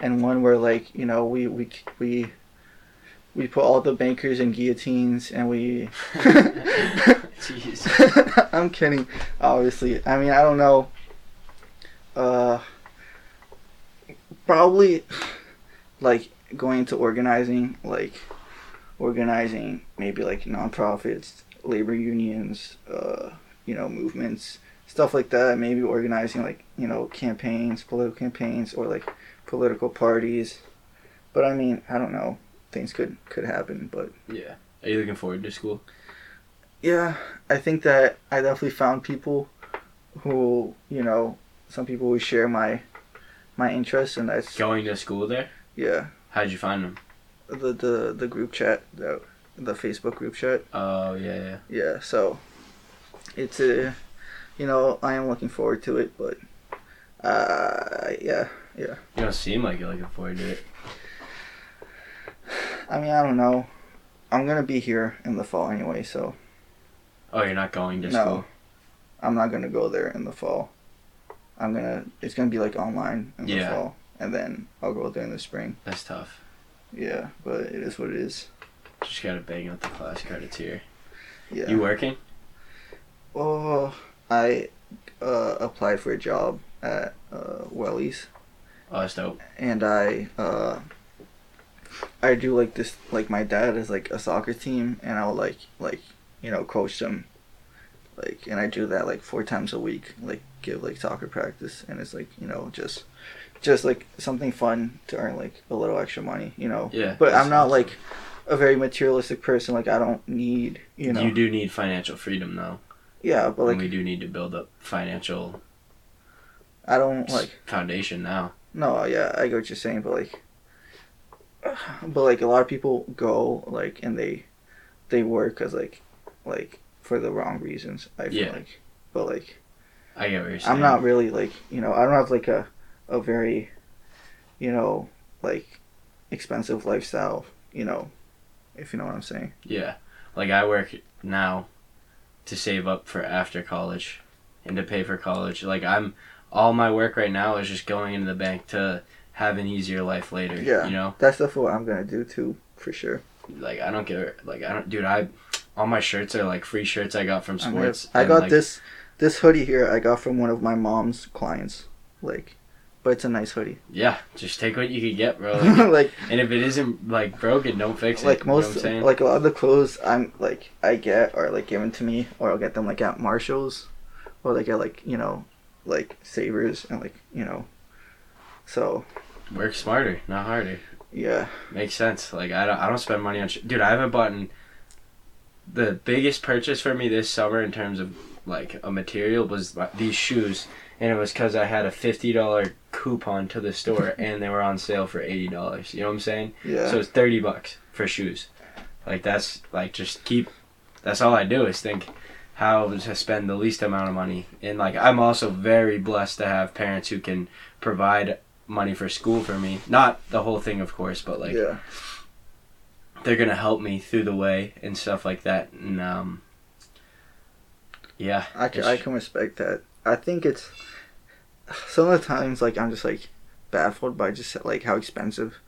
and one where like you know we we we we put all the bankers in guillotines and we Jeez. I'm kidding. Obviously, I mean I don't know. Uh, probably like going into organizing, like organizing maybe like nonprofits, labor unions, uh, you know, movements, stuff like that. Maybe organizing like you know campaigns, political campaigns, or like political parties. But I mean, I don't know. Things could could happen, but Yeah. Are you looking forward to school? yeah, I think that I definitely found people who, you know, some people who share my my interests, and that's Going to school there? yeah, How'd you find them? the the the group chat, the the Facebook group chat. Oh yeah, yeah. Yeah, so it's a, you know, I am looking forward to it, but uh, yeah, yeah. You don't seem like you're looking forward to it. I mean, I don't know. I'm gonna be here in the fall anyway, so Oh, you're not going to No. school. I'm not gonna go there in the fall. I'm gonna. It's gonna be like online in the fall, and then I'll go out there in the spring. That's tough. Yeah, but it is what it is. Just gotta bang out the class credits here. Yeah. You working? Oh, I uh, applied for a job at uh, Wellies, Oh, that's dope. and I uh, I do like this. Like my dad is like a soccer team, and I'll like like you know coach them. Like, and I do that like four times a week. Like, give like soccer practice, and it's like you know just just like something fun to earn like a little extra money. You know. Yeah. But I'm not like a very materialistic person. Like I don't need you know. You do need financial freedom though. Yeah, but and like we do need to build up financial I don't like. foundation now. No, yeah, I get what you're saying, but like, but like a lot of people go like and they they work as like like for the wrong reasons. I feel Yeah. like, but like I get what you're saying. I'm not really like you know I don't have like a a very you know like expensive lifestyle. You know, if you know what I'm saying. Yeah. Like I work now to save up for after college and to pay for college. Like I'm all my work right now is just going into the bank to have an easier life later. Yeah. You know? That's definitely what I'm gonna do too, for sure. Like I don't get like I don't dude, I all my shirts are like free shirts I got from I'm gonna- sports. I got like, this this hoodie here. I got from one of my mom's clients. Like, but it's a nice hoodie. Yeah, just take what you can get, bro. Like, like and if it isn't like broken, don't fix it. like you know what most I'm saying? like a lot of the clothes I'm like I get are like given to me or I'll get them like at Marshalls or like at like you know like Savers and like you know so work smarter, not harder. yeah Makes sense. Like I don't, I don't spend money on sh- dude. I haven't bought the biggest purchase for me this summer in terms of like a material was these shoes, and it was because I had a fifty dollar coupon to the store and they were on sale for eighty dollars. You know what I'm saying? yeah So it's thirty bucks for shoes. Like that's like just keep. That's all I do is think how to spend the least amount of money. And like I'm also very blessed to have parents who can provide money for school for me. Not the whole thing, of course, but like yeah they're gonna help me through the way and stuff like that. And um, yeah, I can, I can respect that. I think it's some of the times like I'm just like baffled by just like how expensive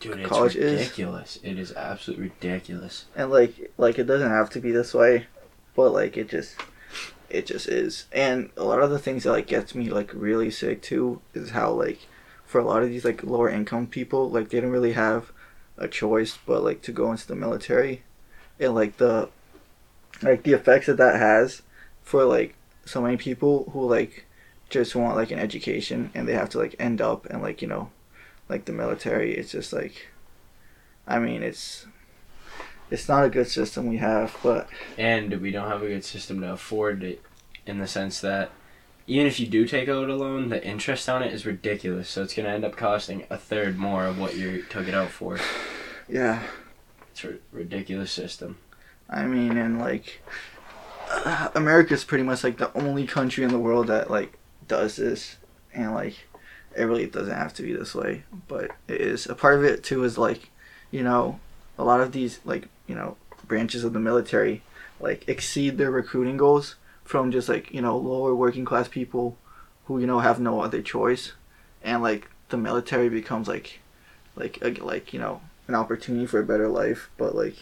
dude, it's college is- ridiculous. It is absolutely ridiculous. and like like it doesn't have to be this way but like it just it just is. And a lot of the things that like gets me like really sick too is how like for a lot of these like lower income people like they don't really have a choice but like to go into the military. And like the like the effects that that has for like so many people who like just want like an education and they have to like end up and like you know like the military. It's just like i mean it's it's not a good system we have but and we don't have a good system to afford it in the sense that even if you do take out a loan the interest on it is ridiculous. So it's going to end up costing a third more of what you took it out for. Yeah. It's a ridiculous system. I mean and like america's pretty much like the only country in the world that like does this. And like it really doesn't have to be this way. But it is a part of it too is like you know a lot of these like you know branches of the military like exceed their recruiting goals from just like you know lower working class people who you know have no other choice. And like the military becomes like like a, like you know an opportunity for a better life. But like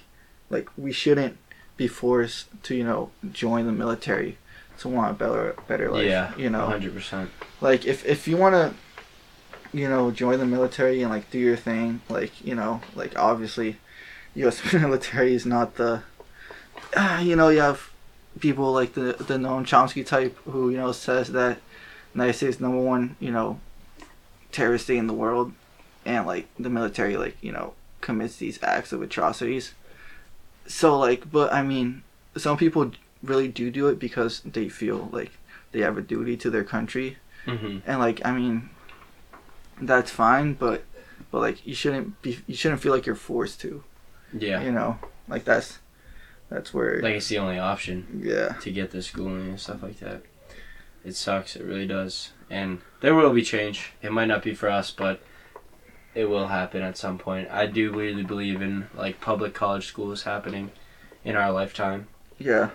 like we shouldn't be forced to you know join the military to want a better better life yeah you know? 100% like if if you want to you know join the military and like do your thing like you know like obviously us military is not the uh, you know you have people like the the Noam Chomsky type who you know says that United States number one you know terrorist state in the world and like the military like you know commits these acts of atrocities so like but i mean some people really do do it because they feel like they have a duty to their country hmm and like i mean that's fine but but like you shouldn't be you shouldn't feel like you're forced to yeah you know like that's that's where like it's the only option yeah to get the schooling and stuff like that. It sucks. It really does. And there will be change. It might not be for us, but it will happen at some point. I do really believe in like public college schools happening in our lifetime. yeah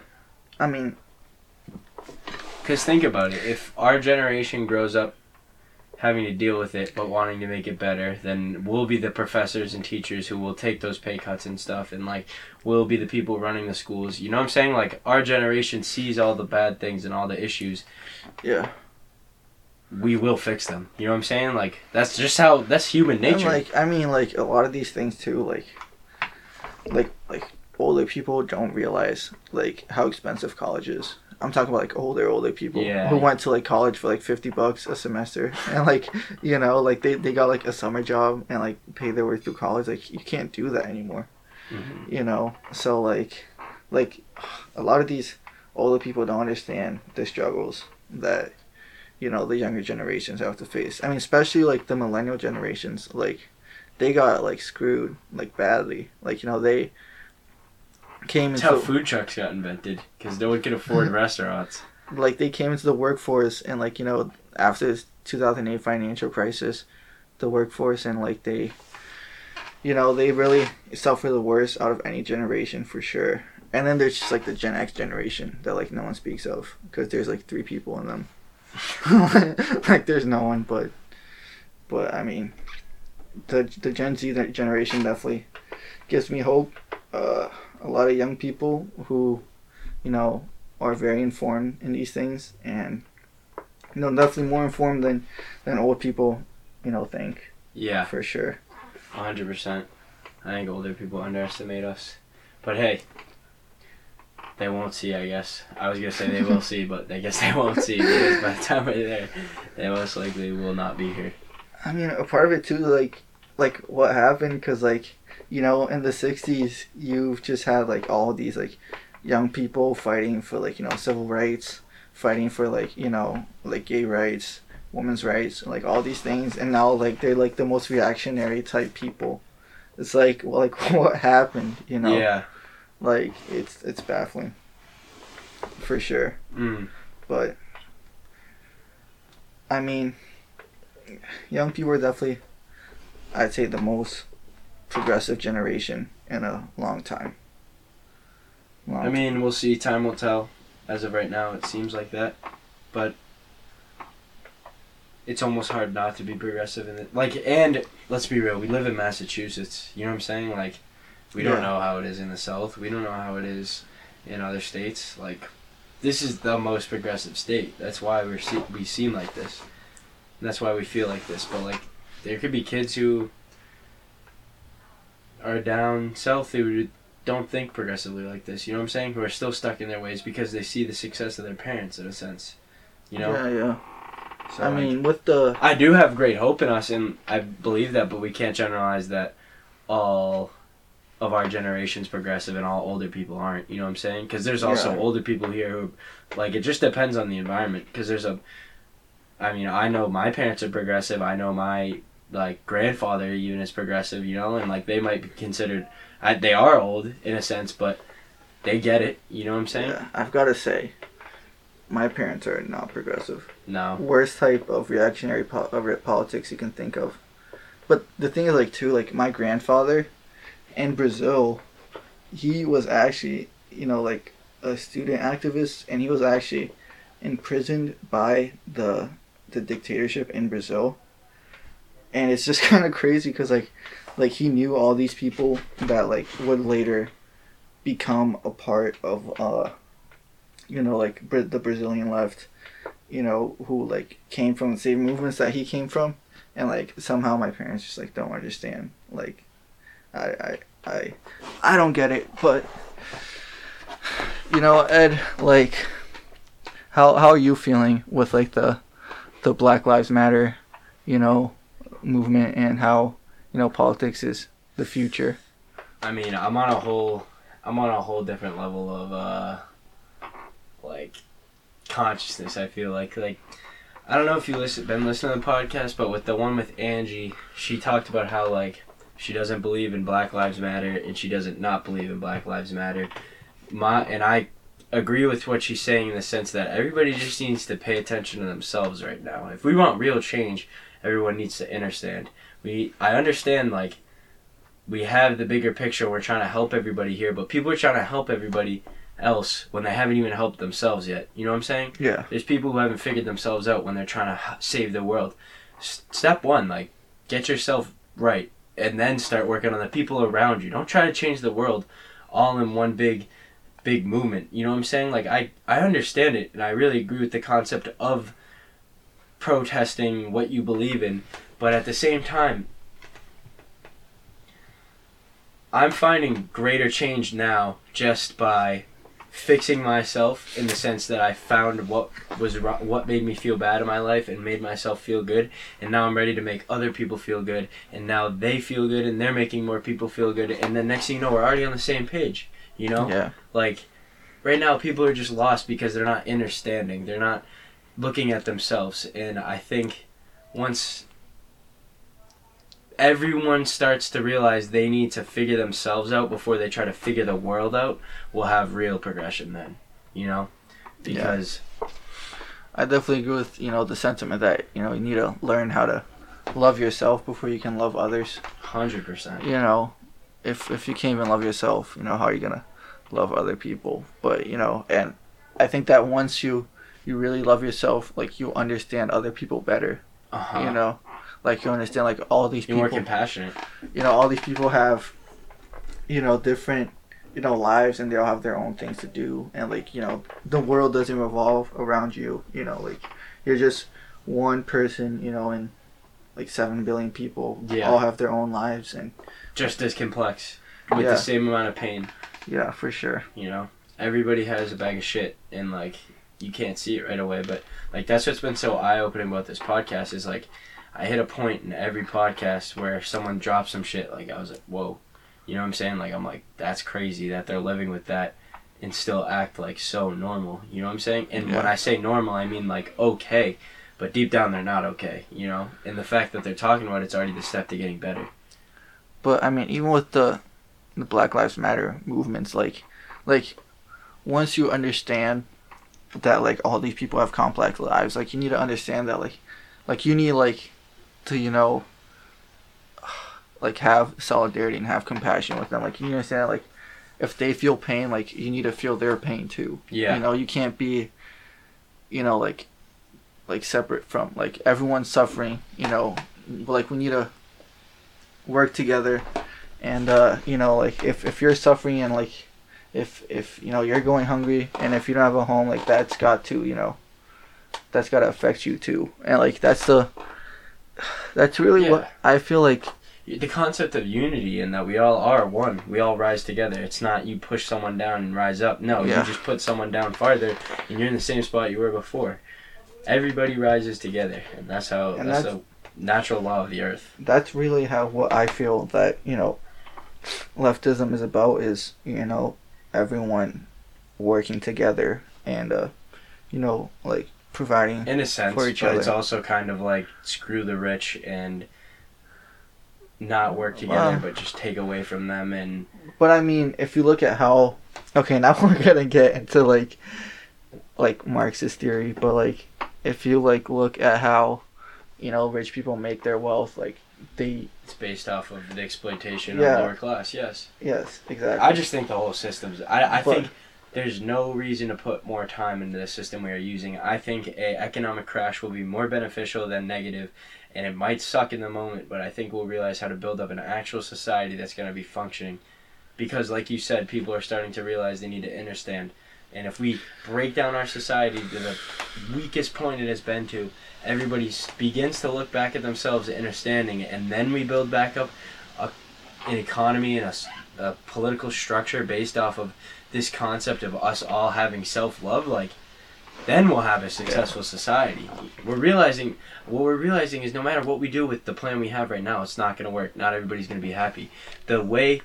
i mean Cause think about it. If our generation grows up having to deal with it but wanting to make it better, then we'll be the professors and teachers who will take those pay cuts and stuff and like we'll be the people running the schools. You know what I'm saying? Like our generation sees all the bad things and all the issues. Yeah. We will fix them. You know what I'm saying? Like that's just how that's human And nature. like I mean like a lot of these things too, like like like older people don't realize like how expensive college is. I'm talking about like older older people Yeah. who went to like college for like fifty bucks a semester and like you know like they, they got like a summer job and like pay their way through college. Like you can't do that anymore. Mhm. You know so like like a lot of these older people don't understand the struggles that you know the younger generations have to face. I mean, especially like the millennial generations, like they got like screwed like badly. Like you know they came That's how food trucks got invented because no one could afford restaurants. like they came into the workforce and like you know after this 2008 financial crisis, the workforce and like they, you know they really suffer the worst out of any generation for sure. And then there's just like the Gen X generation that like no one speaks of because there's like three people in them. like there's no one but but I mean the the Gen Z that generation definitely gives me hope. Uh, a lot of young people who you know are very informed in these things and you know definitely more informed than than old people you know think Yeah, for sure. hundred percent. I think older people underestimate us, but hey, they won't see. I guess I was gonna say they will see, but I guess they won't see because by the time we're there, they most likely will not be here. I mean, a part of it too, like, like what happened, because like, you know, in the '60s, you've just had like all these like young people fighting for like you know civil rights, fighting for like you know like gay rights, women's rights, like all these things, and now like they're like the most reactionary type people. It's like, well, like what happened, you know? Yeah. Like it's it's baffling, for sure. Mm. But I mean, young people are definitely, I'd say, the most progressive generation in a long time. Long I mean, we'll see. Time will tell. As of right now, it seems like that, but it's almost hard not to be progressive in it. Like, and let's be real, we live in Massachusetts. You know what I'm saying? Like, we don't know how it is in the South. We don't know how it is in other states. Like, this is the most progressive state. That's why we're se- we seem like this. And that's why we feel like this. But like, there could be kids who are down south who don't think progressively like this. You know what I'm saying? Who are still stuck in their ways because they see the success of their parents in a sense. You know. Yeah, yeah. So I like, mean, with the I do have great hope in us, and I believe that, but we can't generalize that all of our generation's progressive and all older people aren't. You know what I'm saying? Because there's also Yeah. older people here who, like, it just depends on the environment. Because there's a, I mean, I know my parents are progressive. I know my like grandfather even is progressive. You know, and like they might be considered, I, they are old in a sense, but they get it. You know what I'm saying? yeah, I've got to say, my parents are not progressive. No. Worst type of reactionary po- of politics you can think of. But the thing is, like, too, like my grandfather, in Brazil, he was actually, you know, like a student activist, and he was actually imprisoned by the the dictatorship in Brazil. And it's just kind of crazy because like, like he knew all these people that like would later become a part of uh, you know, like the Brazilian left, you know, who like came from the same movements that he came from, and like somehow my parents just like don't understand. Like, I I I I don't get it, but you know, Ed, like, how how are you feeling with like the the Black Lives Matter, you know, movement and how you know politics is the future? I mean, I'm on a whole, I'm on a whole different level of, uh, like, consciousness. I feel like, like, I don't know if you listen, been listening to the podcast, but with the one with Angie, she talked about how like she doesn't believe in Black Lives Matter and she doesn't not believe in Black Lives Matter. My and I agree with what she's saying in the sense that everybody just needs to pay attention to themselves right now. If we want real change, everyone needs to understand. We I understand like we have the bigger picture. We're trying to help everybody here, but people are trying to help everybody else when they haven't even helped themselves yet. You know what I'm saying? Yeah. There's people who haven't figured themselves out when they're trying to save the world. s- step one, like get yourself right, and then start working on the people around you. Don't try to change the world all in one big, big movement. You know what I'm saying? Like I, I understand it, and I really agree with the concept of protesting what you believe in, but at the same time. I'm finding greater change now just by fixing myself in the sense that I found what was what made me feel bad in my life and made myself feel good and now I'm ready to make other people feel good and now they feel good and they're making more people feel good and then next thing you know we're already on the same page you know Yeah. like right now people are just lost because they're not understanding they're not looking at themselves and I think once everyone starts to realize they need to figure themselves out before they try to figure the world out, we'll have real progression then. You know? Yeah. Because I definitely agree with you know the sentiment that you know you need to learn how to love yourself before you can love others. hundred percent. You know, if if you can't even love yourself, you know how are you gonna love other people? But you know, and I think that once you you really love yourself, like you understand other people better. Uh-huh. You know, like you understand like all these You're people. more compassionate. you know all these people have you know different you know lives and they all have their own things to do and like you know the world doesn't revolve around you you know like you're just one person you know and like 7 billion people Yeah. all have their own lives and Just as complex. With Yeah. the same amount of pain. yeah for sure You know? Everybody has a bag of shit and like you can't see it right away, but like that's what's been so eye opening about this podcast is like I hit a point in every podcast where someone drops some shit like I was like, Whoa. You know what I'm saying? Like I'm like, that's crazy that they're living with that and still act like so normal. You know what I'm saying? And when I say normal I mean like okay. But deep down they're not okay, you know? And the fact that they're talking about it's already the step to getting better. but i mean even with the the black lives matter movements like like once you understand that like all these people have complex lives like you need to understand that like like you need like to you know like have solidarity and have compassion with them. Like you understand like if they feel pain like you need to feel their pain too. Yeah. you know you can't be you know like like separate from like everyone's suffering you know like we need to work together. And uh you know like if if you're suffering and like if if you know you're going hungry and if you don't have a home like that's got to you know that's got to affect you too. And like that's the that's really Yeah. what i feel like the concept of unity and that we all are one. We all rise together. It's not you push someone down and rise up. No, Yeah. you just put someone down farther and you're in the same spot you were before. Everybody rises together, and that's how And that's, that's- a natural law of the earth. that's really how what I feel that you know leftism is about is you know everyone working together and uh you know like providing In a sense, For each but it's also kind of like screw the rich and not work together, Wow. but just take away from them and but I mean if you look at how okay now we're gonna get into like like Marxist theory but like if you like look at how you know rich people make their wealth like they it's based off of the exploitation Yeah. of lower class. Yes. yes exactly I just think the whole system's. I, I But- think there's no reason to put more time into the system we are using. I think a economic crash will be more beneficial than negative, and it might suck in the moment, but I think we'll realize how to build up an actual society that's going to be functioning. Because, like you said, people are starting to realize they need to understand. And if we break down our society to the weakest point it has been to, everybody begins to look back at themselves understanding and then we build back up a, an economy and a political structure based off of this concept of us all having self-love like then we'll have a successful society. We're realizing what we're realizing is no matter what we do with the plan we have right now it's not going to work. Not everybody's going to be happy. The way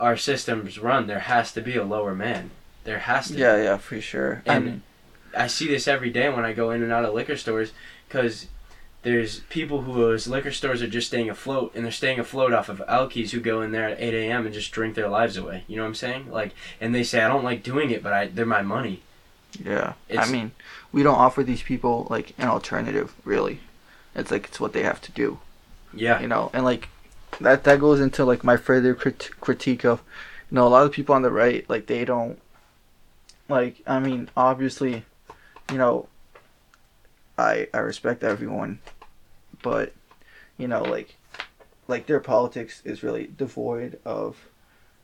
our systems run there has to be a lower man. There has to yeah yeah for sure. I And- mean I see this every day when I go in and out of liquor stores because there's people whose liquor stores are just staying afloat and they're staying afloat off of alkies who go in there at 8 a.m. and just drink their lives away. You know what I'm saying? Like, and they say, I don't like doing it, but I, they're my money. Yeah, I mean, we don't offer these people like an alternative, really. It's like it's what they have to do, Yeah. you know, and like that that goes into like my further crit- critique of, you know, a lot of people on the right like they don't, like I mean, obviously, you know, I I respect everyone but you know, like like their politics is really devoid of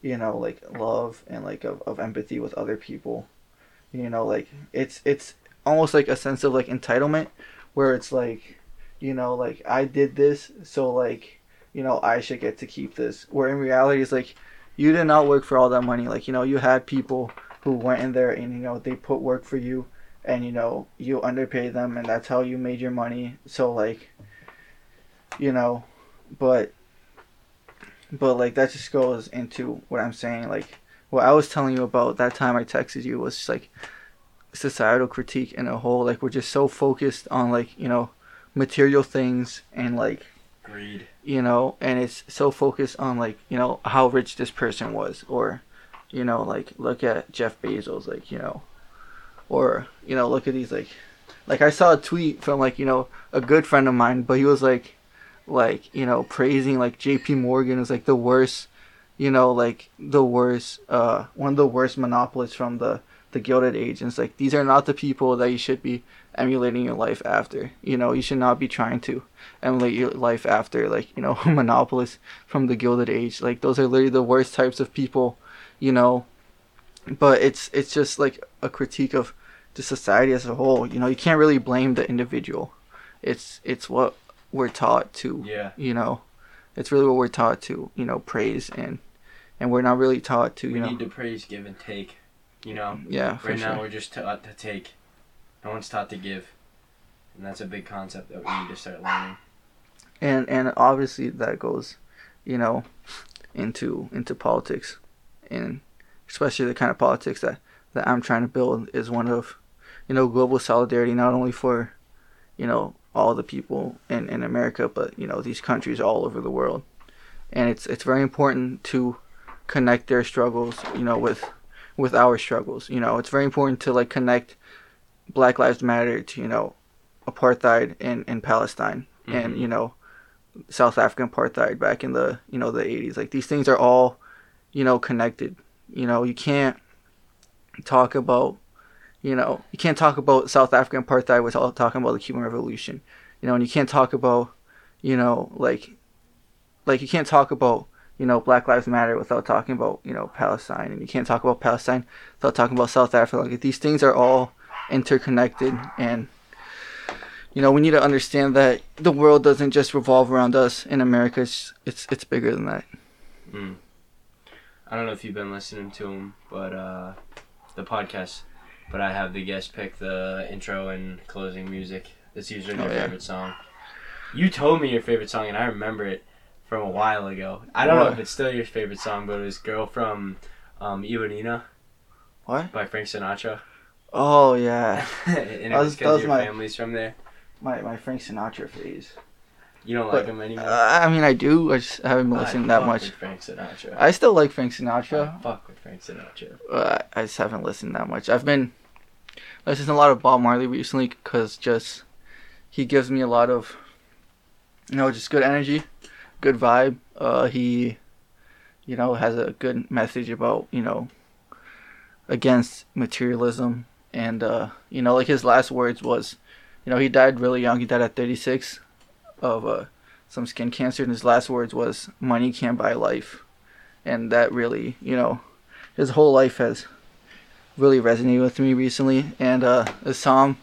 you know like love and like of, of empathy with other people. You know like it's it's almost like a sense of like entitlement where it's like you know like i did this so like you know i should get to keep this. Where in reality it's like you did not work for all that money. Like you know you had people who went in there and you know they put work for you and you know you underpay them and that's how you made your money. So like you know but but like that just goes into what i'm saying like what i was telling you about that time i texted you was just like societal critique in a whole like we're just so focused on like you know material things and like Greed. you know and it's so focused on like you know how rich this person was or you know like look at jeff bezos like you know or you know look at these like like i saw a tweet from like you know a good friend of mine but he was like like you know praising like jp morgan is like the worst you know like the worst uh one of the worst monopolists from the the gilded age. And it's like these are not the people that you should be emulating your life after. You know you should not be trying to emulate your life after like you know monopolists from the gilded age. Like those are literally the worst types of people you know. But it's it's just like a critique of the society as a whole. You know you can't really blame the individual. It's it's what we're taught to Yeah. you know it's really what we're taught to you know praise and and we're not really taught to you We know need to praise, give, and take. You know, yeah for right now sure we're just taught to take. No one's taught to give, and that's a big concept that we need to start learning. and and obviously that goes you know into into politics and especially the kind of politics that that I'm trying to build is one of you know global solidarity not only for you know all the people in in America but you know these countries all over the world and it's it's very important to connect their struggles you know with with our struggles you know it's very important to like connect black lives matter to you know apartheid in in Palestine and Mhm. you know South African apartheid back in the you know the 80s. Like these things are all you know connected. You know you can't talk about you know you can't talk about South African apartheid without talking about the Cuban Revolution. You know and you can't talk about you know like like you can't talk about you know Black Lives Matter without talking about you know Palestine and you can't talk about Palestine without talking about South Africa. Like these things are all interconnected and you know we need to understand that the world doesn't just revolve around us in america it's it's, it's bigger than that Mm. I don't know if you've been listening to him, but uh, the podcast. But I have the guest pick the intro and closing music. That's usually Oh, their yeah. favorite song. You told me your favorite song, and I remember it from a while ago. I don't know if it's still your favorite song, but it was "Girl from um, Ipanema" what by Frank Sinatra. oh yeah and it was because your my- family's from there. my, my frank sinatra phase You don't But, like him anymore. uh, i mean i do i just haven't been listening that much Frank Sinatra. i still like frank I sinatra fuck with Frank Sinatra. uh, i just haven't listened that much i've been listening to a lot of bob marley recently because just he gives me a lot of you know just good energy good vibe. Uh he you know has a good message about you know against materialism. And uh you know like his last words was you know he died really young. He died at 36 of uh some skin cancer. And his last words was money can't buy life. And that really you know his whole life has really resonated with me recently and uh a song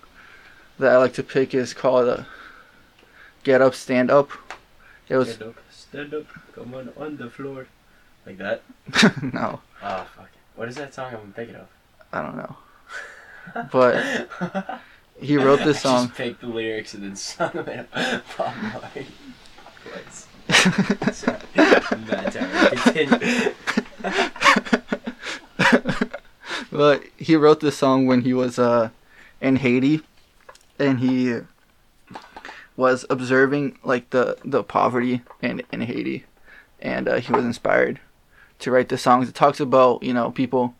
that i like to pick is called uh, get up stand up it was Stand up, stand up, come on on the floor. Like that? no Ah, fuck. What is that song I'm thinking of? i don't know But he wrote this I song just picked the lyrics and then sung them in a Bob voice. Sorry. That's alright. Continue. But he wrote this song when he was uh in Haiti and he was observing like the the poverty in in Haiti. And uh, he was inspired to write the songs. It talks about you know people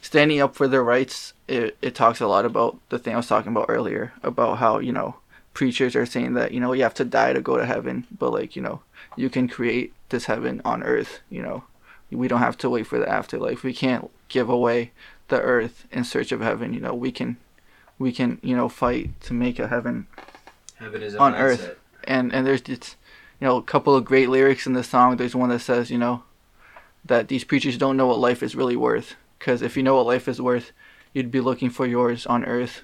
standing up for their rights. It, it talks a lot about the thing I was talking about earlier about how you know preachers are saying that you know you have to die to go to heaven but like you know you can create this heaven on earth you know. We don't have to wait for the afterlife. We can't give away the earth in search of heaven you know we can we can you know fight to make a heaven Heaven is a On earth. and and there's just you know a couple of great lyrics in the song. There's one that says you know that these preachers don't know what life is really worth. Because if you know what life is worth, you'd be looking for yours on earth.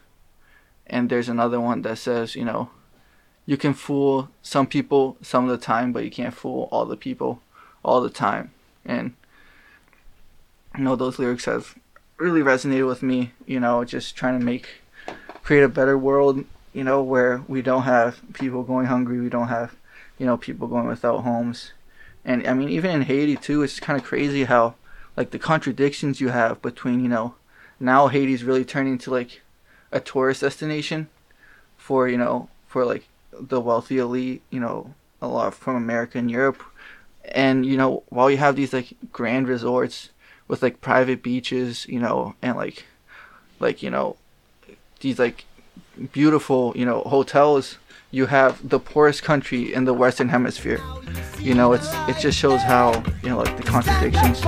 And there's another one that says, you know, you can fool some people some of the time, but you can't fool all the people all the time. And you know, those lyrics have really resonated with me. You know, just trying to make create a better world. You know, where we don't have people going hungry, we don't have, you know, people going without homes. And I mean, even in Haiti too, it's kind of crazy how, like, the contradictions you have between, you know, now Haiti's really turning to like a tourist destination for, you know, for like the wealthy elite, you know, a lot from America and Europe. And, you know, while you have these like grand resorts with like private beaches, you know, and like, like, you know, these like beautiful, you know, hotels, you have the poorest country in the Western Hemisphere. You know, it's it just shows how you know like the contradictions,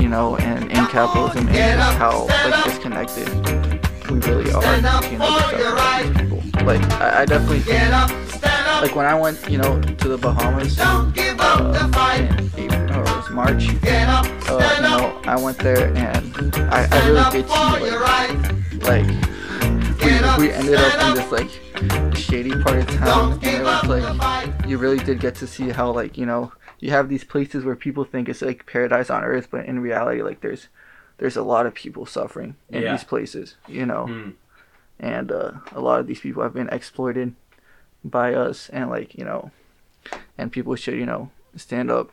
you know, and in capitalism and how like disconnected we really are. You know, people. Like I, I definitely think, like when I went, you know, to the Bahamas uh, April or it was March, uh, you know, I went there and I, I really did see like, like we, we ended up in this like shady part of town and it was like you really did get to see how like you know you have these places where people think it's like paradise on earth but in reality like there's there's a lot of people suffering in Yeah. these places you know? Hmm. and uh, a lot of these people have been exploited by us and like you know and people should you know stand up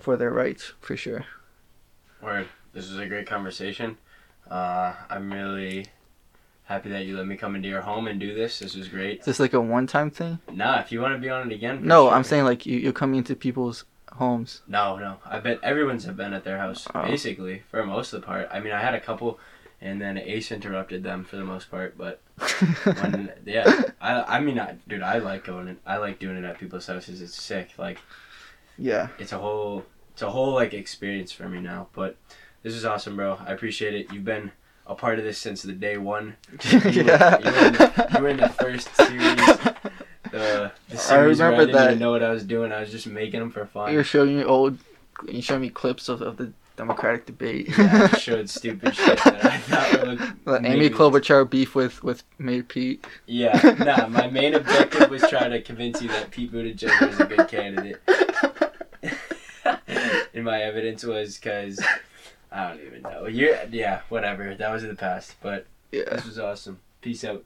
for their rights for sure Word. This was a great conversation. Uh, I'm really happy that you let me come into your home and do this. This was great. is this like a one-time thing Nah, if you want to be on it again. no sure. i'm saying like you, you're coming into people's homes No, no. I bet everyone's have been at their house Oh. basically for most of the part. I mean, I had a couple, and then Ace interrupted them for the most part. But when yeah, I I mean, I, dude, I like going. In, I like doing it at people's houses. It's sick. Like yeah it's a whole it's a whole like experience for me now. But this is awesome, bro. I appreciate it. You've been a part of this since the day one. You were- yeah. you were in the- you were in the first series. The, the series where remember I didn't that. even know what I was doing. I was just making them for fun. You're showing me old. You showing me clips of, of the Democratic debate. yeah, I showed stupid shit that I thought would the Amy Klobuchar beef with with Mayor Pete. Yeah, nah. My main objective was trying to convince you that Pete Buttigieg was a good candidate, and my evidence was because I don't even know. You're yeah, whatever. That was in the past, but Yeah. this was awesome. Peace out.